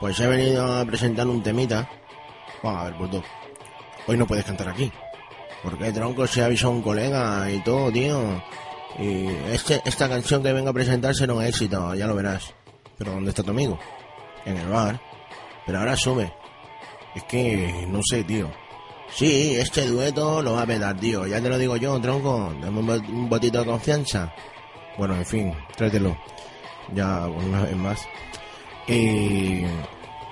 Pues he venido a presentar un temita. Vamos a ver, pues tú. Hoy no puedes cantar aquí. Porque tronco se avisó un colega y todo, tío. Y este, esta canción que vengo a presentar será un éxito, ya lo verás. Pero ¿dónde está tu amigo? En el bar. Pero ahora sube. Es que no sé, tío. Sí, este dueto lo va a petar, tío. Ya te lo digo yo, tronco. Dame un botito de confianza. Bueno, en fin, tráetelo. Ya una vez más. Eh,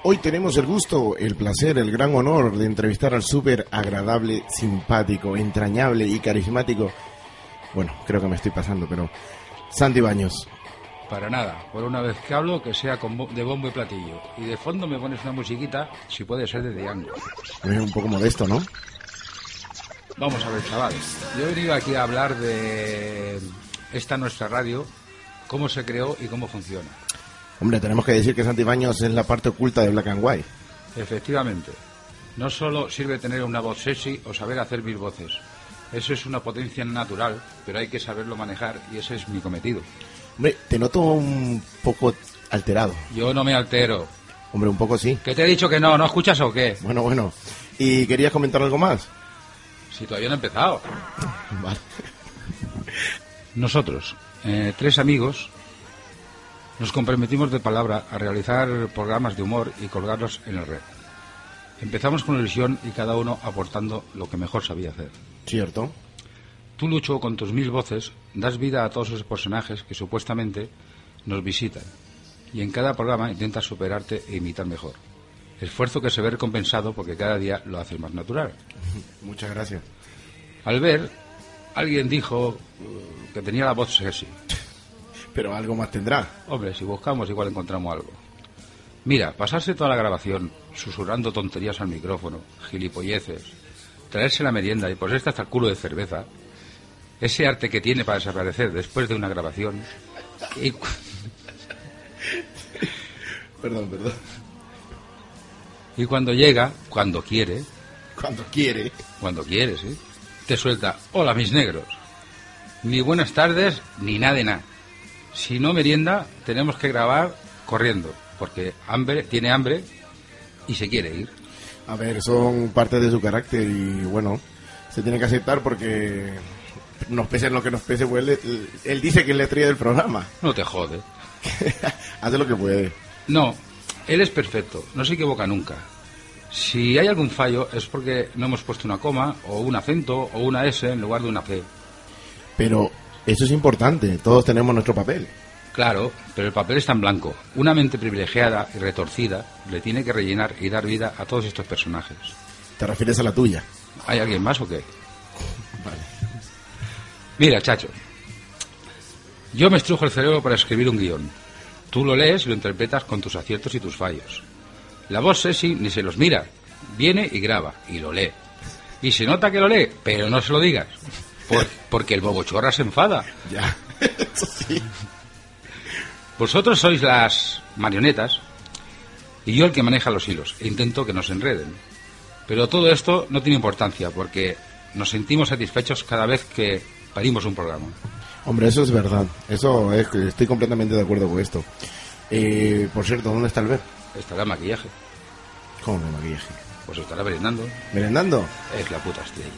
hoy tenemos el gusto, el placer, el gran honor de entrevistar al súper agradable, simpático, entrañable y carismático. Bueno, creo que me estoy pasando, pero Santi Baños. Para nada, por una vez que hablo, que sea con bo- de bombo y platillo. Y de fondo me pones una musiquita, si puede ser de Diango. Es un poco modesto, ¿no? Vamos a ver, chavales. Yo he venido aquí a hablar de esta nuestra radio, cómo se creó y cómo funciona. Hombre, tenemos que decir que Santi Baños es la parte oculta de Black and White. Efectivamente, no solo sirve tener una voz sexy o saber hacer mil voces. Eso es una potencia natural, pero hay que saberlo manejar y ese es mi cometido. Hombre, te noto un poco alterado. Yo no me altero. Hombre, un poco sí. ¿Que te he dicho que no? ¿No escuchas o qué? Bueno, bueno. ¿Y querías comentar algo más? Si todavía no he empezado. Vale. Nosotros, eh, tres amigos, nos comprometimos de palabra a realizar programas de humor y colgarlos en la red. Empezamos con ilusión y cada uno aportando lo que mejor sabía hacer. ¿Cierto? Tú, Lucho, con tus mil voces, das vida a todos esos personajes que supuestamente nos visitan. Y en cada programa intentas superarte e imitar mejor. Esfuerzo que se ve recompensado porque cada día lo haces más natural. Muchas gracias. Al ver, alguien dijo eh, que tenía la voz sexy. Pero algo más tendrá. Hombre, si buscamos igual encontramos algo. Mira, pasarse toda la grabación susurrando tonterías al micrófono, gilipolleces, traerse la merienda y ponerse hasta el culo de cerveza, ese arte que tiene para desaparecer después de una grabación, y, Perdón, perdón. y cuando llega, cuando quiere, Cuando quiere. cuando quiere, sí, te suelta, hola mis negros, ni buenas tardes, ni nada de nada. Si no merienda, tenemos que grabar corriendo, porque hambre, tiene hambre y se quiere ir. A ver, son partes de su carácter y bueno, se tiene que aceptar porque nos pese lo que nos pese, pues él, él dice que es la estrella del programa. No te jode. Hace lo que puede. No, él es perfecto, no se equivoca nunca. Si hay algún fallo es porque no hemos puesto una coma, o un acento, o una S en lugar de una C. Pero eso es importante, todos tenemos nuestro papel. Claro, pero el papel está en blanco. Una mente privilegiada y retorcida le tiene que rellenar y dar vida a todos estos personajes. Te refieres a la tuya. ¿Hay alguien más o qué? Vale. Mira, chacho. Yo me estrujo el cerebro para escribir un guion. Tú lo lees y lo interpretas con tus aciertos y tus fallos. La voz sexy ni se los mira. Viene y graba y lo lee. Y se nota que lo lee, pero no se lo digas. Por- porque el bobochorra se enfada. Ya, eso sí. Vosotros sois las marionetas y yo el que maneja los hilos e intento que nos enreden. Pero todo esto no tiene importancia porque nos sentimos satisfechos cada vez que parimos un programa. Hombre, eso es verdad. Eso es, estoy completamente de acuerdo con esto. Eh, por cierto, ¿dónde está el ver? Estará el maquillaje, ¿Cómo de maquillaje? pues estará merendando. ¿Merendando? Es la puta estrella.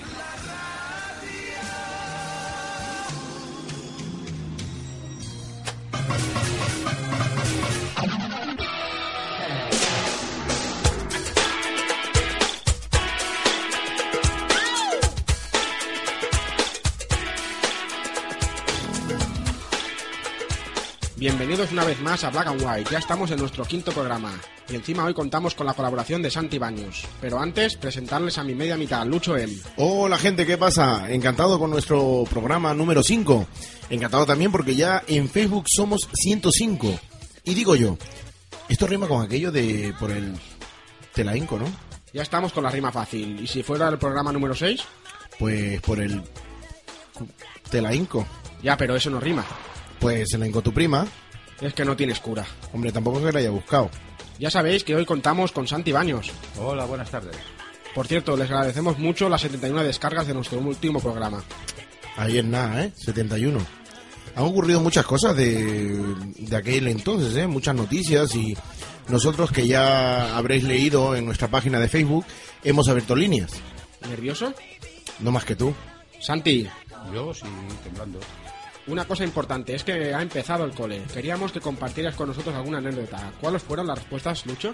Bienvenidos una vez más a Black and White. Ya estamos en nuestro quinto programa. Y encima hoy contamos con la colaboración de Santi Baños. Pero antes, presentarles a mi media mitad, Lucho M. Hola gente, ¿qué pasa? Encantado con nuestro programa número 5. Encantado también porque ya en Facebook somos 105. Y digo yo, esto rima con aquello de por el telainco, ¿no? Ya estamos con la rima fácil. ¿Y si fuera el programa número 6? Pues por el telainco. Ya, pero eso no rima. Pues se la tu prima. Es que no tienes cura. Hombre, tampoco que la haya buscado. Ya sabéis que hoy contamos con Santi Baños. Hola, buenas tardes. Por cierto, les agradecemos mucho las 71 descargas de nuestro último programa. Ahí es nada, ¿eh? 71. Han ocurrido muchas cosas de, de aquel entonces, ¿eh? Muchas noticias y nosotros que ya habréis leído en nuestra página de Facebook, hemos abierto líneas. ¿Nervioso? No más que tú. Santi. Yo sí, temblando. Una cosa importante es que ha empezado el cole. Queríamos que compartieras con nosotros alguna anécdota. ¿Cuáles fueron las respuestas, Lucho?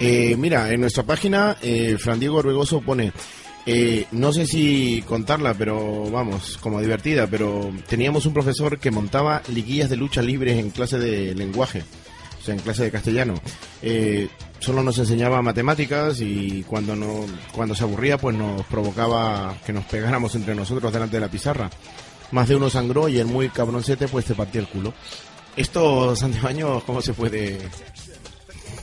Eh, mira, en nuestra página, eh, Fran Diego Orbegoso pone, eh, no sé si contarla, pero vamos, como divertida, pero teníamos un profesor que montaba liguillas de lucha libres en clase de lenguaje, o sea, en clase de castellano. Eh, solo nos enseñaba matemáticas y cuando, no, cuando se aburría, pues nos provocaba que nos pegáramos entre nosotros delante de la pizarra más de uno sangró y el muy cabroncete pues te partía el culo. Esto, Santiago, ¿cómo se puede...?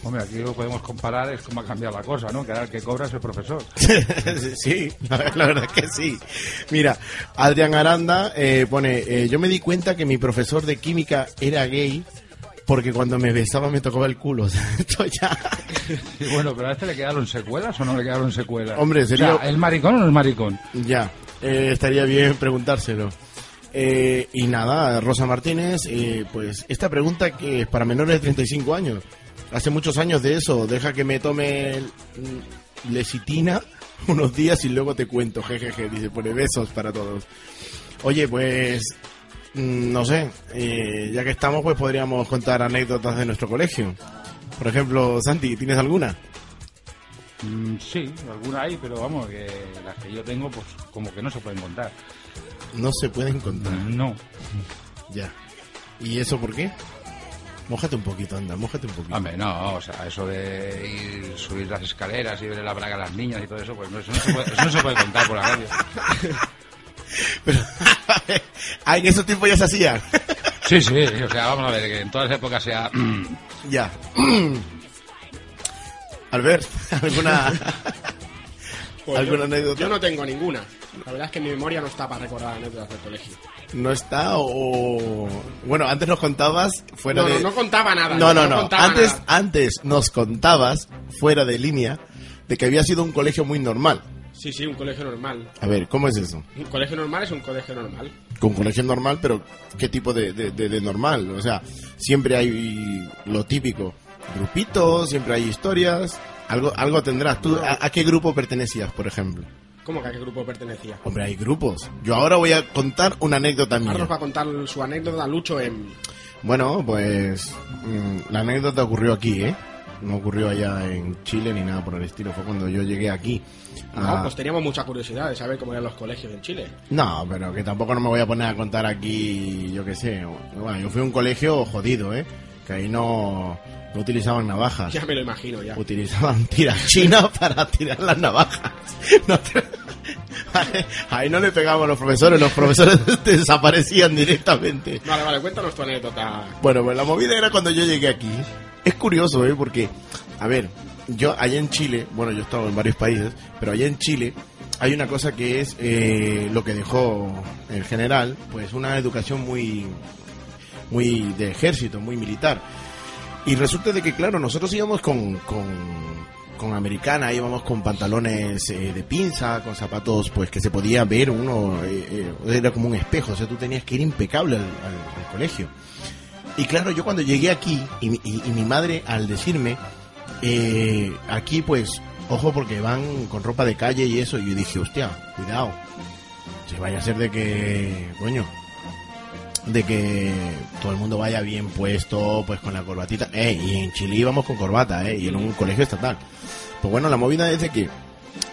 Hombre, aquí lo podemos comparar, es cómo ha cambiado la cosa, ¿no? Que ahora el que cobra es el profesor. sí, la verdad que sí. Mira, Adrián Aranda eh, pone, eh, yo me di cuenta que mi profesor de química era gay porque cuando me besaba me tocaba el culo. esto ya... bueno, pero a este le quedaron secuelas o no le quedaron secuelas. Hombre, sería... ¿el maricón o no es maricón? Ya, eh, estaría bien preguntárselo. Eh, y nada, Rosa Martínez, eh, pues esta pregunta que es para menores de 35 años. Hace muchos años de eso, deja que me tome lecitina unos días y luego te cuento, jejeje, dice, pone besos para todos. Oye, pues, mm, no sé, eh, ya que estamos, pues podríamos contar anécdotas de nuestro colegio. Por ejemplo, Santi, ¿tienes alguna? Mm, sí, alguna hay, pero vamos, que las que yo tengo, pues como que no se pueden contar no se pueden encontrar. No. Ya. ¿Y eso por qué? Mójate un poquito, anda, mójate un poquito. Hombre, no, o sea, eso de ir, subir las escaleras y ver la braga a las niñas y todo eso, pues no, eso, no se puede, eso no se puede contar por la radio. Pero, ah, en esos tiempos ya se hacía. Sí, sí, o sea, vamos a ver, que en todas las épocas sea... ya. Albert, ¿alguna, pues ¿alguna anécdota? Yo no tengo ninguna. La verdad es que mi memoria no está para recordar anécdotas del colegio. ¿No está o...? Bueno, antes nos contabas fuera no, de... No, no contaba nada. No, no, no. Antes, antes nos contabas, fuera de línea, de que había sido un colegio muy normal. Sí, sí, un colegio normal. A ver, ¿cómo es eso? Un colegio normal es un colegio normal. Con colegio normal, pero ¿qué tipo de, de, de, normal? O sea, siempre hay lo típico. Grupitos, siempre hay historias. Algo, algo tendrás. ¿Tú a, a qué grupo pertenecías, por ejemplo? ¿Cómo que a qué grupo pertenecía? Hombre, hay grupos. Yo ahora voy a contar una anécdota mía. Ahora va a contar su anécdota Lucho en... Bueno, pues mm, la anécdota ocurrió aquí, ¿eh? No ocurrió allá en Chile ni nada por el estilo. Fue cuando yo llegué aquí. No, pues teníamos mucha curiosidad de saber cómo eran los colegios en Chile. No, pero que tampoco no me voy a poner a contar aquí, yo qué sé. Bueno, yo fui a un colegio jodido, ¿eh? Que ahí no, no utilizaban navajas. Ya me lo imagino, ya. Utilizaban tirachinas para tirar las navajas. No Ahí no le pegamos a los profesores, los profesores desaparecían directamente. Vale, vale, cuéntanos tu anécdota. Bueno, pues la movida era cuando yo llegué aquí. Es curioso, ¿eh? Porque, a ver, yo allá en Chile, bueno, yo he estado en varios países, pero allá en Chile hay una cosa que es eh, lo que dejó el general, pues una educación muy, muy de ejército, muy militar. Y resulta de que, claro, nosotros íbamos con, con americana, íbamos con pantalones eh, de pinza, con zapatos pues que se podía ver uno, eh, eh, era como un espejo, o sea, tú tenías que ir impecable al, colegio. Y claro, yo cuando llegué aquí, y, mi madre al decirme, aquí pues, ojo porque van con ropa de calle y eso, y yo dije, hostia, cuidado, se vaya a ser de que, coño, de que todo el mundo vaya bien puesto, pues con la corbatita. Eh, y en Chile íbamos con corbata, eh, y en un colegio estatal. Pues bueno, la movida es de que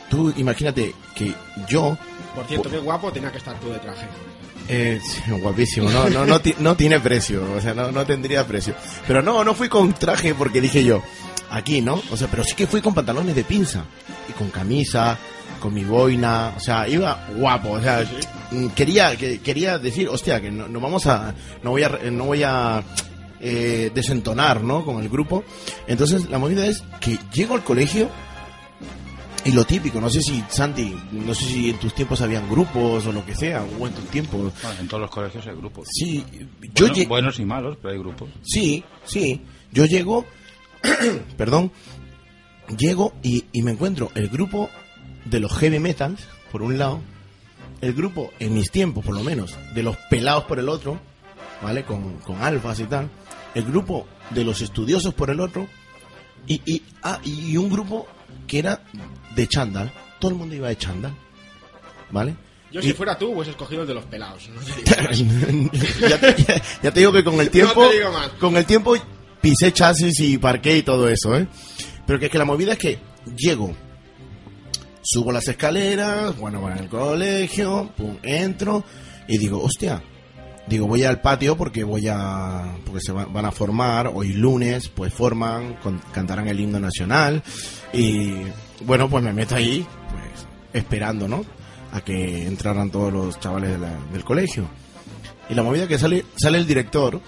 tú imagínate que yo. Por cierto, qué guapo tenía que estar tú de traje. Eh, guapísimo, no, no, no, no tiene precio, o sea, no, no tendría precio. Pero no, no fui con traje porque dije yo, aquí, ¿no? O sea, pero sí que fui con pantalones de pinza y con camisa, con mi boina, o sea, iba guapo, o sea, mm, quería, que, quería decir, hostia, que no, no vamos a, no voy a, no voy a eh, desentonar, ¿no? Con el grupo. Entonces, la movida es que llego al colegio y lo típico, no sé si, Santi, no sé si en tus tiempos habían grupos o lo que sea, o en tus tiempos. Bueno, en todos los colegios hay grupos. Sí, yo Bueno, buenos y malos, pero hay grupos. Sí, sí. Yo llego, perdón, llego y, y me encuentro el grupo de los heavy metals, por un lado, el grupo, en mis tiempos por lo menos, de los pelados por el otro, ¿vale? Con, con alfas y tal, el grupo de los estudiosos por el otro, y, y, ah, y un grupo que era de chándal, todo el mundo iba de chándal, ¿vale? Yo si fuera tú, hubiese escogido el de los pelados. no te digo más. ya, te, ya- ya te digo que con el tiempo No con el tiempo pisé chasis y parqué y todo eso ¿eh? pero que es que la movida es que llego subo las escaleras bueno voy al colegio pum, entro y digo hostia digo voy al patio porque voy a porque se va- van a formar hoy lunes pues forman con- cantarán el himno nacional y bueno pues me meto ahí pues esperando no a que entraran todos los chavales del colegio y la movida que sale sale el director.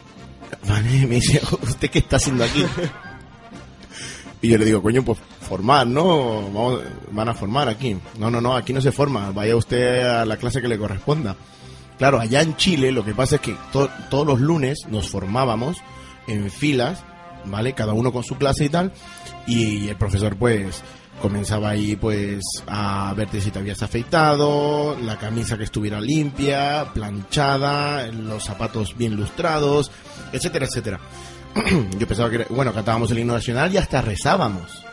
Y me dice usted qué está haciendo aquí y yo le digo coño pues formar no Vamos- van a formar aquí. No no no aquí no se forma. Vaya usted a la clase que le corresponda. Claro, allá en Chile lo que pasa es que to- todos los lunes nos formábamos en filas, ¿vale? Cada uno con su clase y tal, y el profesor pues comenzaba ahí pues a verte si te habías afeitado, la camisa que estuviera limpia, planchada, los zapatos bien lustrados, etcétera, etcétera. Yo pensaba que bueno, cantábamos el himno nacional y hasta rezábamos.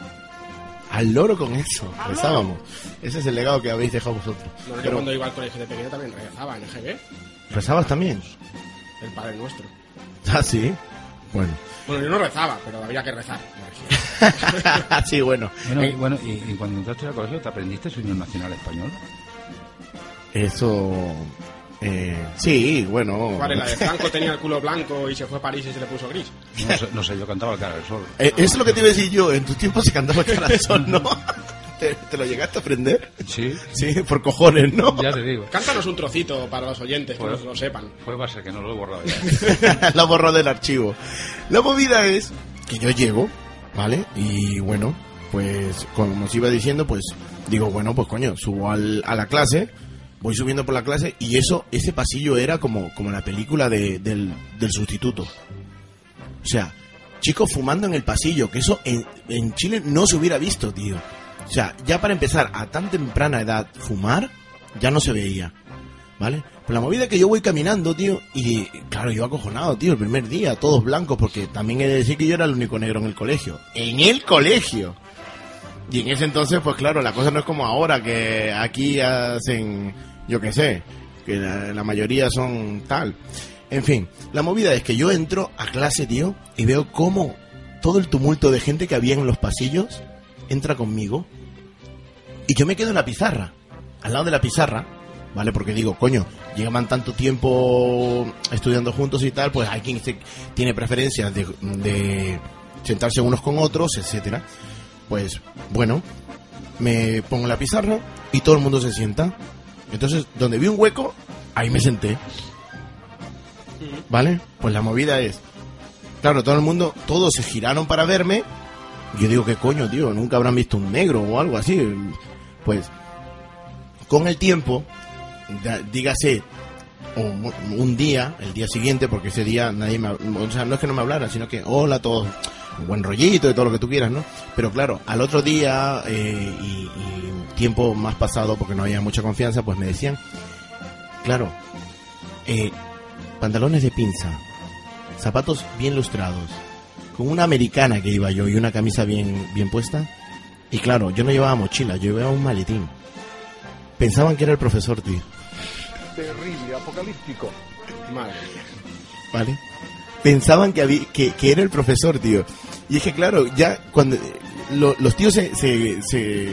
Al loro con eso, rezábamos. Ese es el legado que habéis dejado vosotros. No, yo Pero, cuando iba al colegio de pequeño también rezaba en el GB, ¿Rezabas también? el Padre Nuestro. Ah, sí. Bueno. Bueno, yo no rezaba, pero había que rezar. sí, bueno. Bueno, Eh, y, bueno, y, y cuando entraste al colegio, ¿te aprendiste el himno nacional español? Eso. Eh, sí, bueno. ¿Cuál es la de Franco tenía el culo blanco y se fue a París y se le puso gris? No sé, no sé, yo cantaba el cara del sol. Eh, es lo que te iba a decir yo. En tu tiempo se cantaba cara al sol, ¿no? ¿Te, te lo llegaste a aprender? Sí, Sí, por cojones, ¿no? ya te digo. Cántanos un trocito para los oyentes, que Pues- no lo sepan. Fue base que no lo he borrado ya. la borró del archivo. La movida es que yo llego, ¿vale? Y bueno, pues como os iba diciendo, pues digo, bueno, pues coño, subo al- a la clase, voy subiendo por la clase y eso, ese pasillo era como, como la película de- del, del sustituto. O sea, chicos fumando en el pasillo, que eso en, en Chile no se hubiera visto, tío. O sea, ya para empezar a tan temprana edad fumar, ya no se veía. ¿Vale? Pues la movida es que yo voy caminando, tío, y claro, yo acojonado, tío, el primer día, todos blancos, porque también he de decir que yo era el único negro en el colegio. ¡En el colegio! Y en ese entonces, pues claro, la cosa no es como ahora, que aquí hacen, yo qué sé, que la, la mayoría son tal. En fin, la movida es que yo entro a clase, tío, y veo cómo todo el tumulto de gente que había en los pasillos entra conmigo. Y yo me quedo en la pizarra, al lado de la pizarra, ¿vale? Porque digo, coño, llevan tanto tiempo estudiando juntos y tal, pues hay quien se- tiene preferencias de, de sentarse unos con otros, etcétera. Pues bueno, me pongo en la pizarra y todo el mundo se sienta. Entonces, donde vi un hueco, ahí me senté. ¿Vale? Pues la movida es, claro, todo el mundo, todos se giraron para verme. Yo digo, ¿qué coño, tío? Nunca habrán visto un negro o algo así. Pues, con el tiempo, dígase, un, un día, el día siguiente, porque ese día nadie me, o sea, no es que no me hablara, sino que, hola, todos, buen rollito y todo lo que tú quieras, ¿no? Pero claro, al otro día eh, y, y tiempo más pasado, porque no había mucha confianza, pues me decían, claro, eh, pantalones de pinza, zapatos bien lustrados, con una americana que iba yo y una camisa bien, bien puesta, y claro, yo no llevaba mochila, yo llevaba un maletín. Pensaban que era el profesor, tío. Terrible, apocalíptico. Madre. ¿vale? Pensaban que, había, que, que era el profesor, tío. Y es que, claro, ya cuando lo- los tíos se, se, se,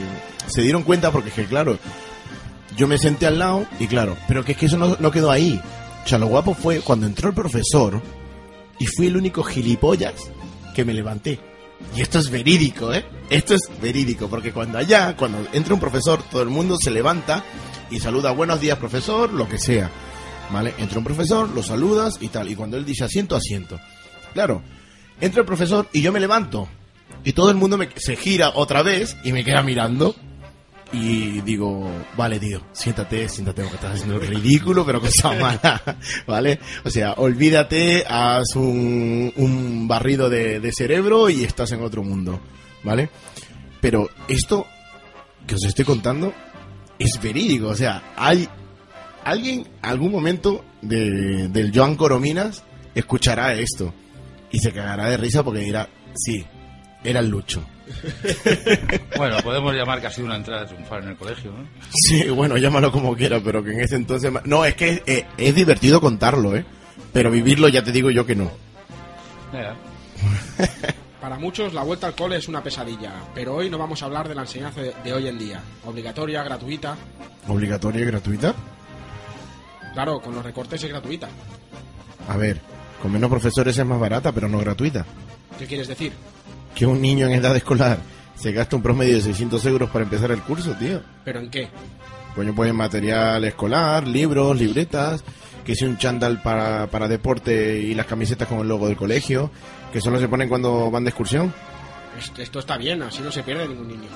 se dieron cuenta porque, es que, claro, yo me senté al lado y, claro, pero que es que eso no, no quedó ahí. O sea, lo guapo fue cuando entró el profesor y fui el único gilipollas que me levanté. Y esto es verídico, ¿eh? Esto es verídico, porque cuando allá, cuando entra un profesor, todo el mundo se levanta y saluda, buenos días, profesor, lo que sea. ¿Vale? Entra un profesor, lo saludas y tal. Y cuando él dice asiento, asiento. Claro, entra el profesor y yo me levanto. Y todo el mundo me, se gira otra vez y me queda mirando. Y digo, vale, tío, siéntate, siéntate, porque estás haciendo ridículo, pero cosa mala, ¿vale? O sea, olvídate, haz un, un barrido de, de cerebro y estás en otro mundo, ¿vale? Pero esto que os estoy contando es verídico, o sea, hay alguien, algún momento de, del Joan Corominas escuchará esto y se cagará de risa porque dirá, sí, era el Lucho. Bueno, podemos llamar que ha sido una entrada triunfal en el colegio, ¿no? Sí, bueno, llámalo como quiera, pero que en ese entonces... No, es que es, eh, es divertido contarlo, ¿eh? Pero vivirlo ya te digo yo que no. Para muchos la vuelta al cole es una pesadilla, pero hoy no vamos a hablar de la enseñanza de, de hoy en día. Obligatoria, gratuita. ¿Obligatoria y gratuita? Claro, con los recortes es gratuita. A ver, con menos profesores es más barata, pero no gratuita. ¿Qué quieres decir? Que un niño en edad escolar se gasta un promedio de 600 euros para empezar el curso, tío. ¿Pero en qué? Coño, pues material escolar, libros, libretas, que si un chándal para, para deporte y las camisetas con el logo del colegio, que solo se ponen cuando van de excursión. Est- Esto está bien, así no se pierde ningún niño.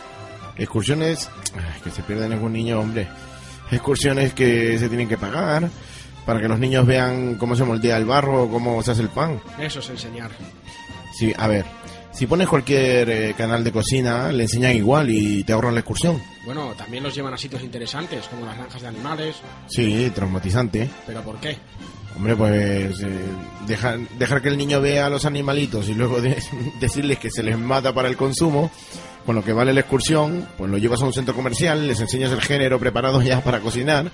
Excursiones, ay, que se pierden algún niño, hombre. Excursiones que se tienen que pagar para que los niños vean cómo se moldea el barro, cómo se hace el pan. Eso es enseñar. Sí, a ver, si pones cualquier eh, canal de cocina, le enseñan igual y te ahorran la excursión. Bueno, también los llevan a sitios interesantes, como las granjas de animales. Sí, traumatizante. ¿Pero por qué? Hombre, pues eh, dejar, dejar que el niño vea a los animalitos y luego de- decirles que se les mata para el consumo, con lo que vale la excursión, pues lo llevas a un centro comercial, les enseñas el género preparado ya para cocinar,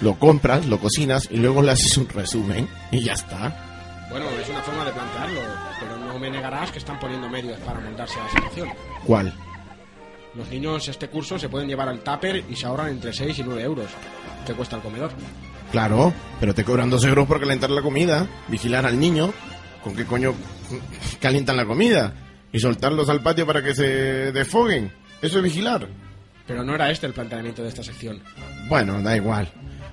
lo compras, lo cocinas y luego le haces un resumen y ya está. Bueno, es una forma de plantearlo, me negarás que están poniendo medios para montarse a la situación. ¿Cuál? Los niños este curso se pueden llevar al tupper y se ahorran entre 6 y 9 euros. ¿Qué cuesta el comedor? Claro, pero te cobran dos euros por calentar la comida, vigilar al niño, con qué coño calientan la comida y soltarlos al patio para que se desfoguen. Eso es vigilar. Pero no era este el planteamiento de esta sección. Bueno, da igual.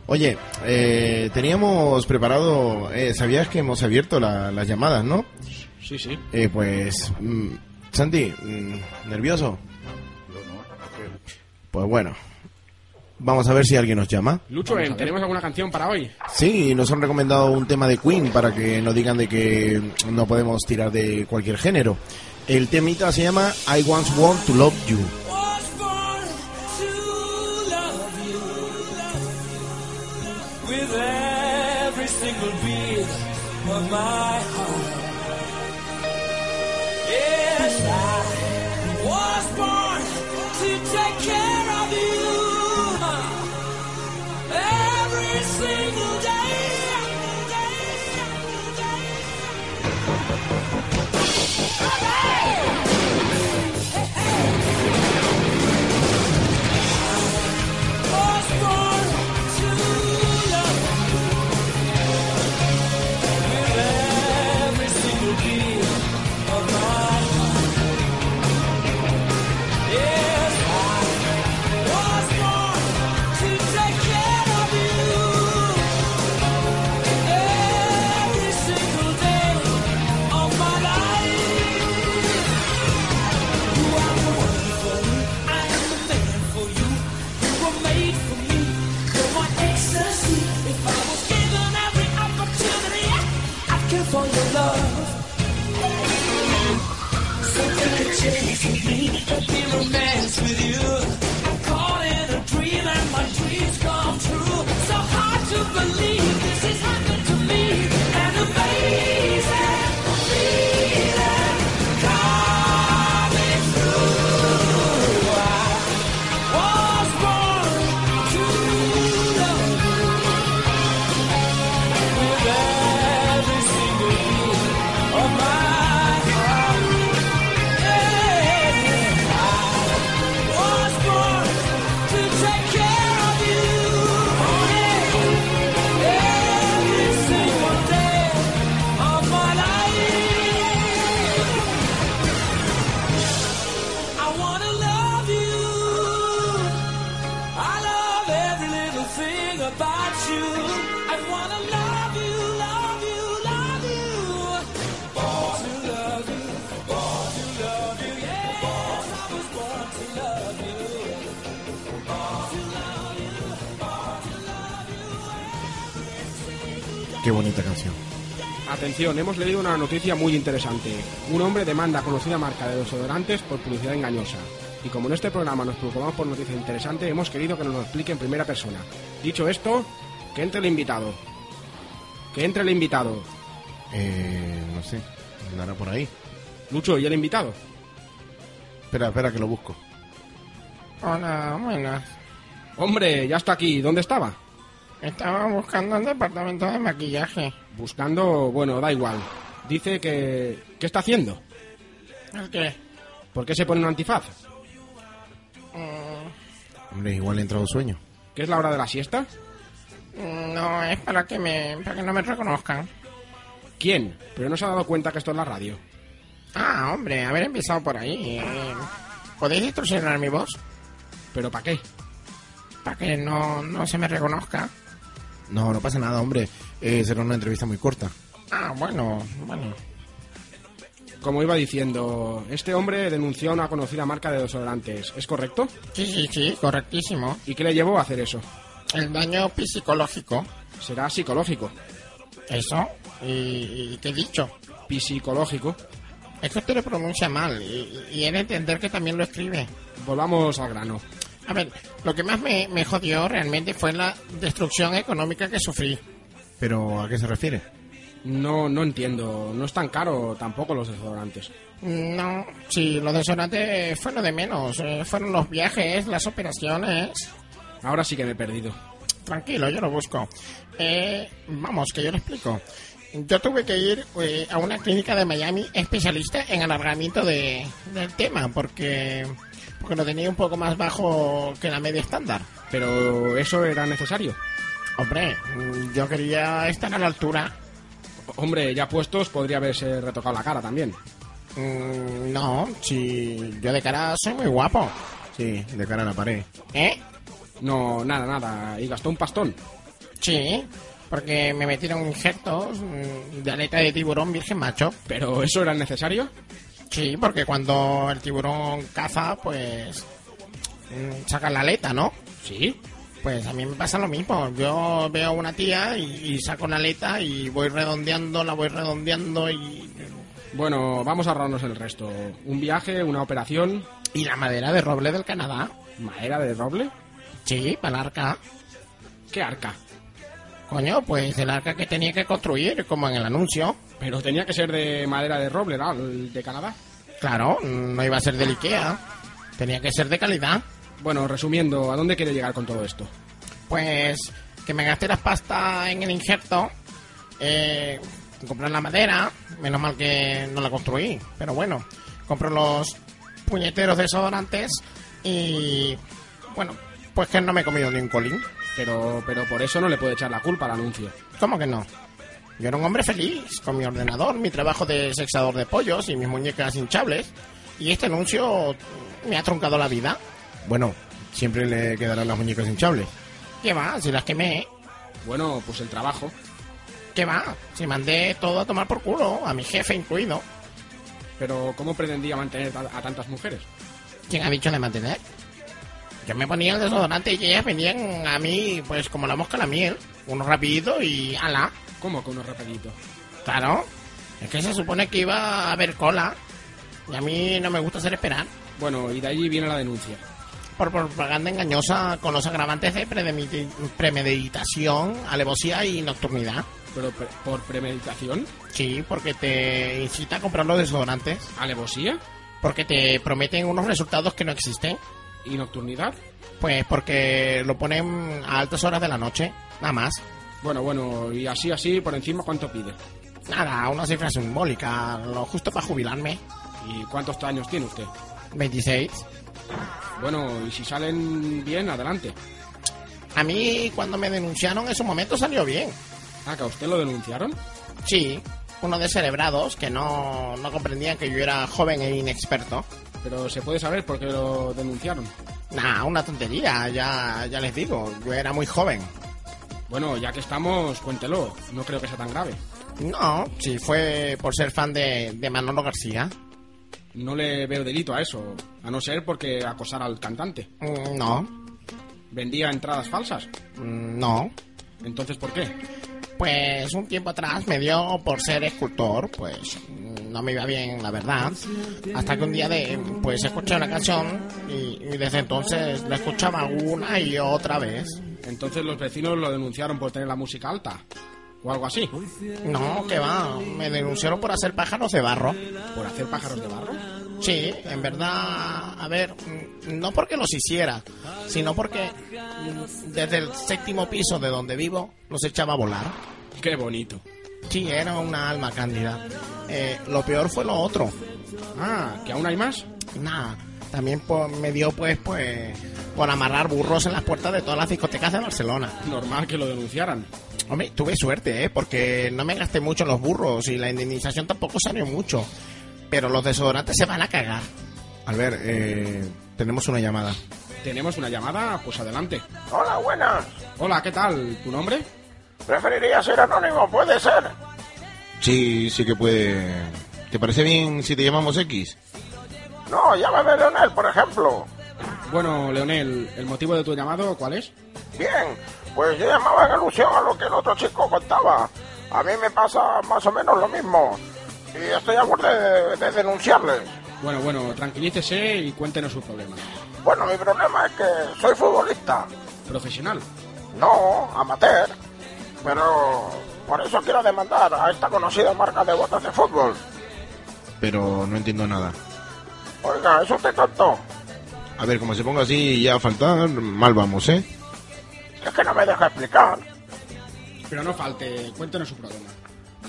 Oye, eh, teníamos preparado, eh, sabías que hemos abierto la- las llamadas, ¿no? Sí, sí. Eh, pues, mm, Santi, mm, ¿nervioso? Pues bueno, vamos a ver si alguien nos llama. Lucho, eh, ¿tenemos alguna canción para hoy? Sí, nos han recomendado un tema de Queen para que no digan de que no podemos tirar de cualquier género. El temita se llama I Once Want to Love You. was born to love you with every single beat of my heart. Qué bonita canción. Atención, hemos leído una noticia muy interesante. Un hombre demanda a conocida marca de desodorantes por publicidad engañosa. Y como en este programa nos preocupamos por noticias interesantes, hemos querido que nos lo explique en primera persona. Dicho esto, que entre el invitado. Que entre el invitado. Eh, no sé, andará por ahí. Lucho, ¿y el invitado? Espera, espera que lo busco. Hola, buenas. Hombre, ya está aquí. ¿Dónde estaba? Estaba buscando el departamento de maquillaje. Buscando, bueno, da igual. Dice que... ¿Qué está haciendo? ¿El qué? ¿Por qué se pone un antifaz? Mm, Hombre, igual le ha entrado sueño. ¿Qué es la hora de la siesta? mm, no, es para que me, para que no me reconozcan. ¿Quién? Pero no se ha dado cuenta que esto es la radio. Ah, hombre, haber empezado por ahí. eh, ¿Podéis distorsionar mi voz? ¿Pero para qué? Para que no, no se me reconozca. No, no pasa nada, hombre. Eh, será una entrevista muy corta. Ah, bueno, bueno. Como iba diciendo, este hombre denunció a una conocida marca de desodorantes. ¿Es correcto? Sí, sí, sí, correctísimo. ¿Y qué le llevó a hacer eso? El daño psicológico. Será psicológico. Eso. ¿Y, y qué he dicho? Psicológico. Es que usted lo pronuncia mal y, y he de entender que también lo escribe. Volvamos al grano. A ver, lo que más me, me jodió realmente fue la destrucción económica que sufrí. ¿Pero a qué se refiere? No, no entiendo. No es tan caro tampoco los desodorantes. No, sí, lo desodorante fue lo de menos. eh, fueron los viajes, las operaciones. Ahora sí que me he perdido. Tranquilo, yo lo busco. Eh, vamos, que yo lo explico. Yo tuve que ir eh, a una clínica de Miami especialista en alargamiento de, del tema porque, porque lo tenía un poco más bajo que la media estándar. Pero eso era necesario. Hombre, yo quería estar a la altura. Hombre, ya puestos podría haberse retocado la cara también. Mm, no, si yo de cara soy muy guapo. Sí, de cara a la pared. ¿Eh? No, nada, nada. Y gastó un pastón. Sí, porque me metieron injertos mm, de aleta de tiburón virgen macho. ¿Pero eso era necesario? Sí, porque cuando el tiburón caza, pues mm, sacan la aleta, ¿no? Sí. Pues a mí me pasa lo mismo. Yo veo a una tía y, y saco la aleta y voy redondeando, la voy redondeando y... Bueno, vamos a ahorrarnos el resto. Un viaje, una operación. ¿Y la madera de roble del Canadá? ¿Madera de roble? Sí, para el arca. ¿Qué arca? Coño, pues el arca que tenía que construir, como en el anuncio. Pero tenía que ser de madera de roble, ¿no? De Canadá. Claro, no iba a ser del Ikea. Tenía que ser de calidad. Bueno, resumiendo, ¿a dónde quiere llegar con todo esto? Pues que me gasté las pastas en el injerto. Eh, comprar la madera. Menos mal que no la construí. Pero bueno, compro los puñeteros desodorantes. Y bueno, pues que no me he comido ni un colín. Pero, pero por eso no le puede echar la culpa al anuncio. ¿Cómo que no? Yo era un hombre feliz, con mi ordenador, mi trabajo de sexador de pollos y mis muñecas hinchables. Y este anuncio me ha truncado la vida. Bueno, siempre le quedarán las muñecas hinchables. ¿Qué va? Si las quemé. Bueno, pues el trabajo. ¿Qué va? Si mandé todo a tomar por culo, a mi jefe incluido. Pero ¿cómo pretendía mantener a, a tantas mujeres? ¿Quién ha dicho de mantener? Yo me ponía el desodorante y ellas venían a mí, pues como la mosca a la miel. Uno rapidito y ala. ¿Cómo que uno rapidito? Claro. Es que se supone que iba a haber cola. Y a mí no me gusta hacer esperar. Bueno, y de allí viene la denuncia. Por propaganda engañosa con los agravantes de premeditación, alevosía y nocturnidad. ¿Pero pre- por premeditación? Sí, porque te incita a comprar los desodorantes. ¿Alevosía? Porque te prometen unos resultados que no existen. ¿Y nocturnidad? Pues porque lo ponen a altas horas de la noche, nada más. Bueno, bueno, y así, así, por encima, ¿cuánto pide? Nada, una cifra simbólica, lo justo para jubilarme. ¿Y cuántos años tiene usted? 26. Bueno, y si salen bien, adelante. A mí cuando me denunciaron en su momento salió bien. Ah, que a usted lo denunciaron. Sí, uno de cerebrados que no, no comprendían que yo era joven e inexperto. Pero se puede saber por qué lo denunciaron. Nah, una tontería, ya, ya les digo, yo era muy joven. Bueno, ya que estamos, cuéntelo. No creo que sea tan grave. No, sí, fue por ser fan de, de Manolo García. No le veo delito a eso, a no ser porque acosara al cantante. Mm, No, ¿Vendía entradas falsas? mm, no, Entonces, ¿por qué? Pues un tiempo atrás me dio por ser escultor, pues no me iba bien, la verdad. Hasta que un día de, pues escuché una canción y, y desde entonces la escuchaba una y otra vez. Entonces los vecinos lo denunciaron por tener la música alta. O algo así. No, que va, me denunciaron por hacer pájaros de barro. ¿Por hacer pájaros de barro? Sí, en verdad, a ver, mm, no porque los hiciera, sino porque desde el séptimo piso de donde vivo los echaba a volar. Qué bonito. Sí, era una alma cándida. Eh, lo peor fue lo otro. Ah, ¿que aún hay más? Nada, también po- me dio pues, pues, por amarrar burros en las puertas de todas las discotecas de Barcelona. Normal que lo denunciaran. Hombre, tuve suerte, ¿eh? Porque no me gasté mucho en los burros y la indemnización tampoco salió mucho. Pero los desodorantes se van a cagar. Albert, eh, tenemos una llamada. ¿Tenemos una llamada? Pues adelante. Hola, buenas. Hola, ¿qué tal? ¿Tu nombre? Preferiría ser anónimo, puede ser. Sí, sí que puede. ¿Te parece bien si te llamamos X? No, llámame Leonel, por ejemplo. Bueno, Leonel, ¿el motivo de tu llamado cuál es? Bien, pues yo llamaba en alusión a lo que el otro chico contaba. A mí me pasa más o menos lo mismo. Y estoy a borde de, de denunciarles. Bueno, bueno, tranquilícese y cuéntenos su problema. Bueno, mi problema es que soy futbolista. ¿Profesional? No, amateur. Pero por eso quiero demandar a esta conocida marca de botas de fútbol. Pero no entiendo nada. Oiga, ¿es usted tonto? A ver, como se ponga así ya a faltar, mal vamos, ¿eh? Es que no me deja explicar. Pero no falte, cuéntenos su problema.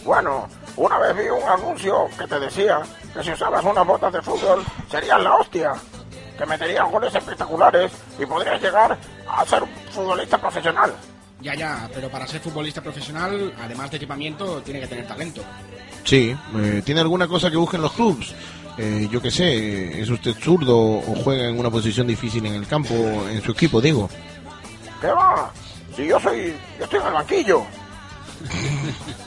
Bueno, una vez vi un anuncio que te decía que si usabas unas botas de fútbol serías la hostia, que meterías goles espectaculares y podrías llegar a ser futbolista profesional. Ya, ya, pero para ser futbolista profesional, además de equipamiento, tiene que tener talento. Sí. eh, ¿Tiene alguna cosa que busquen los clubs? Eh, yo qué sé, ¿es usted zurdo o juega en una posición difícil en el campo, en su equipo, digo? ¿Qué va? Si yo soy... yo estoy en el banquillo.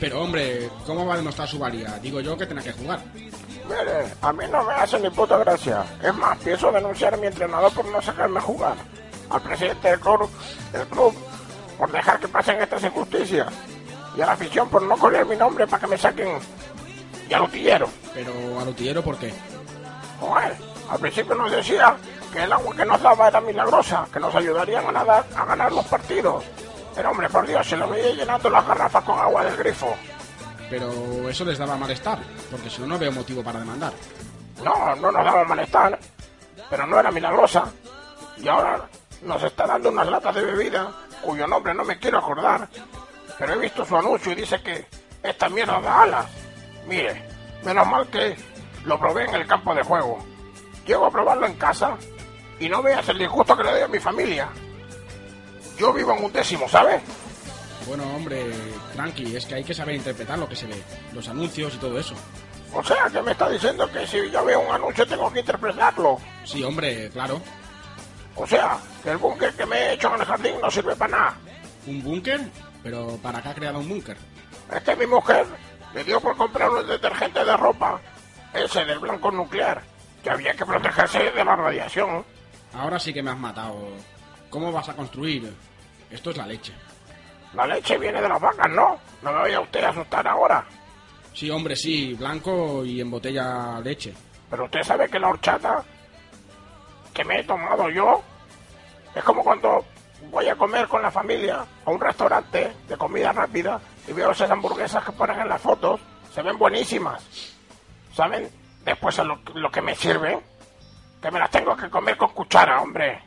Pero hombre, ¿cómo va a demostrar su valía? Digo yo que tiene que jugar. Mire, a mí no me hace ni puta gracia. Es más, pienso denunciar a mi entrenador por no sacarme a jugar. Al presidente del club, del club por dejar que pasen estas injusticias. Y a la afición por no correr mi nombre para que me saquen. Y al utillero. Pero al utillero, ¿por qué? Joder, al principio nos decía que el agua que nos daba era milagrosa, que nos ayudaría a ganar, a ganar los partidos. Pero hombre, por Dios, se lo veía llenando las garrafas con agua del grifo. Pero eso les daba malestar, porque si no, no veo motivo para demandar. No, no nos daba malestar, pero no era milagrosa. Y ahora nos está dando unas latas de bebida, cuyo nombre no me quiero acordar. Pero he visto su anuncio y dice que esta mierda da alas. Mire, menos mal que lo probé en el campo de juego. Llego a probarlo en casa y no veas el disgusto que le doy a mi familia. Yo vivo en un décimo, ¿sabes? Bueno, hombre, tranqui, es que hay que saber interpretar lo que se ve, los anuncios y todo eso. O sea, que me está diciendo que si yo veo un anuncio tengo que interpretarlo. Sí, hombre, claro. O sea, que el búnker que me he hecho en el jardín no sirve para nada. ¿Un búnker? ¿Pero para qué ha creado un búnker? Es que mi mujer me dio por comprar un detergente de ropa, ese del blanco nuclear, que había que protegerse de la radiación. Ahora sí que me has matado. ¿Cómo vas a construir? Esto es la leche. La leche viene de las vacas, ¿no? No me vaya usted a asustar ahora. Sí, hombre, sí, blanco y en botella leche. Pero usted sabe que la horchata que me he tomado yo es como cuando voy a comer con la familia a un restaurante de comida rápida y veo esas hamburguesas que ponen en las fotos. Se ven buenísimas. ¿Saben? Después lo, lo que me sirven, que me las tengo que comer con cuchara, hombre.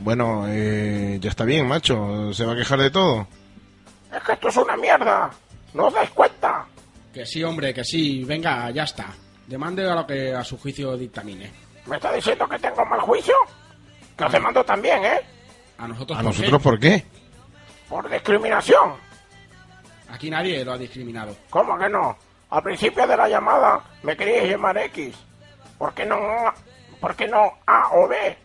Bueno, eh, ya está bien, macho. ¿Se va a quejar de todo? Es que esto es una mierda. ¿No os dais cuenta? Que sí, hombre, que sí. Venga, ya está. Demande a lo que a su juicio dictamine. ¿Me está diciendo que tengo mal juicio? Que os demando también, ¿eh? ¿A nosotros ¿A por nosotros qué? por qué? Por discriminación. Aquí nadie lo ha discriminado. ¿Cómo que no? Al principio de la llamada me queríais llamar X. ¿Por qué no, A- ¿Por qué no A o B?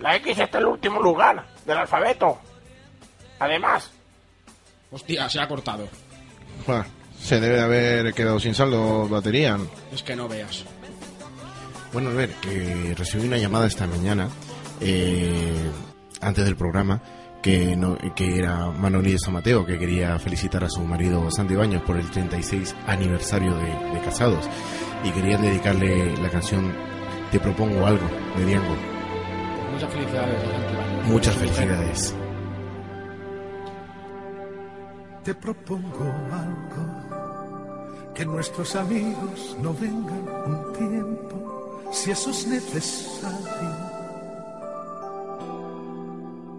La X está en el último lugar del alfabeto. Además, Hostia, se ha cortado. Se debe de haber quedado sin saldo batería. Es que no veas. Bueno, a ver, que recibí una llamada esta mañana, eh, antes del programa, que, no, que era Manolí de San Mateo, que quería felicitar a su marido Santi Baños por el 36 aniversario de, de casados y querían dedicarle la canción Te propongo algo de Diango. Muchas felicidades. Muchas felicidades. Te propongo algo, que nuestros amigos no vengan un tiempo, si eso es necesario.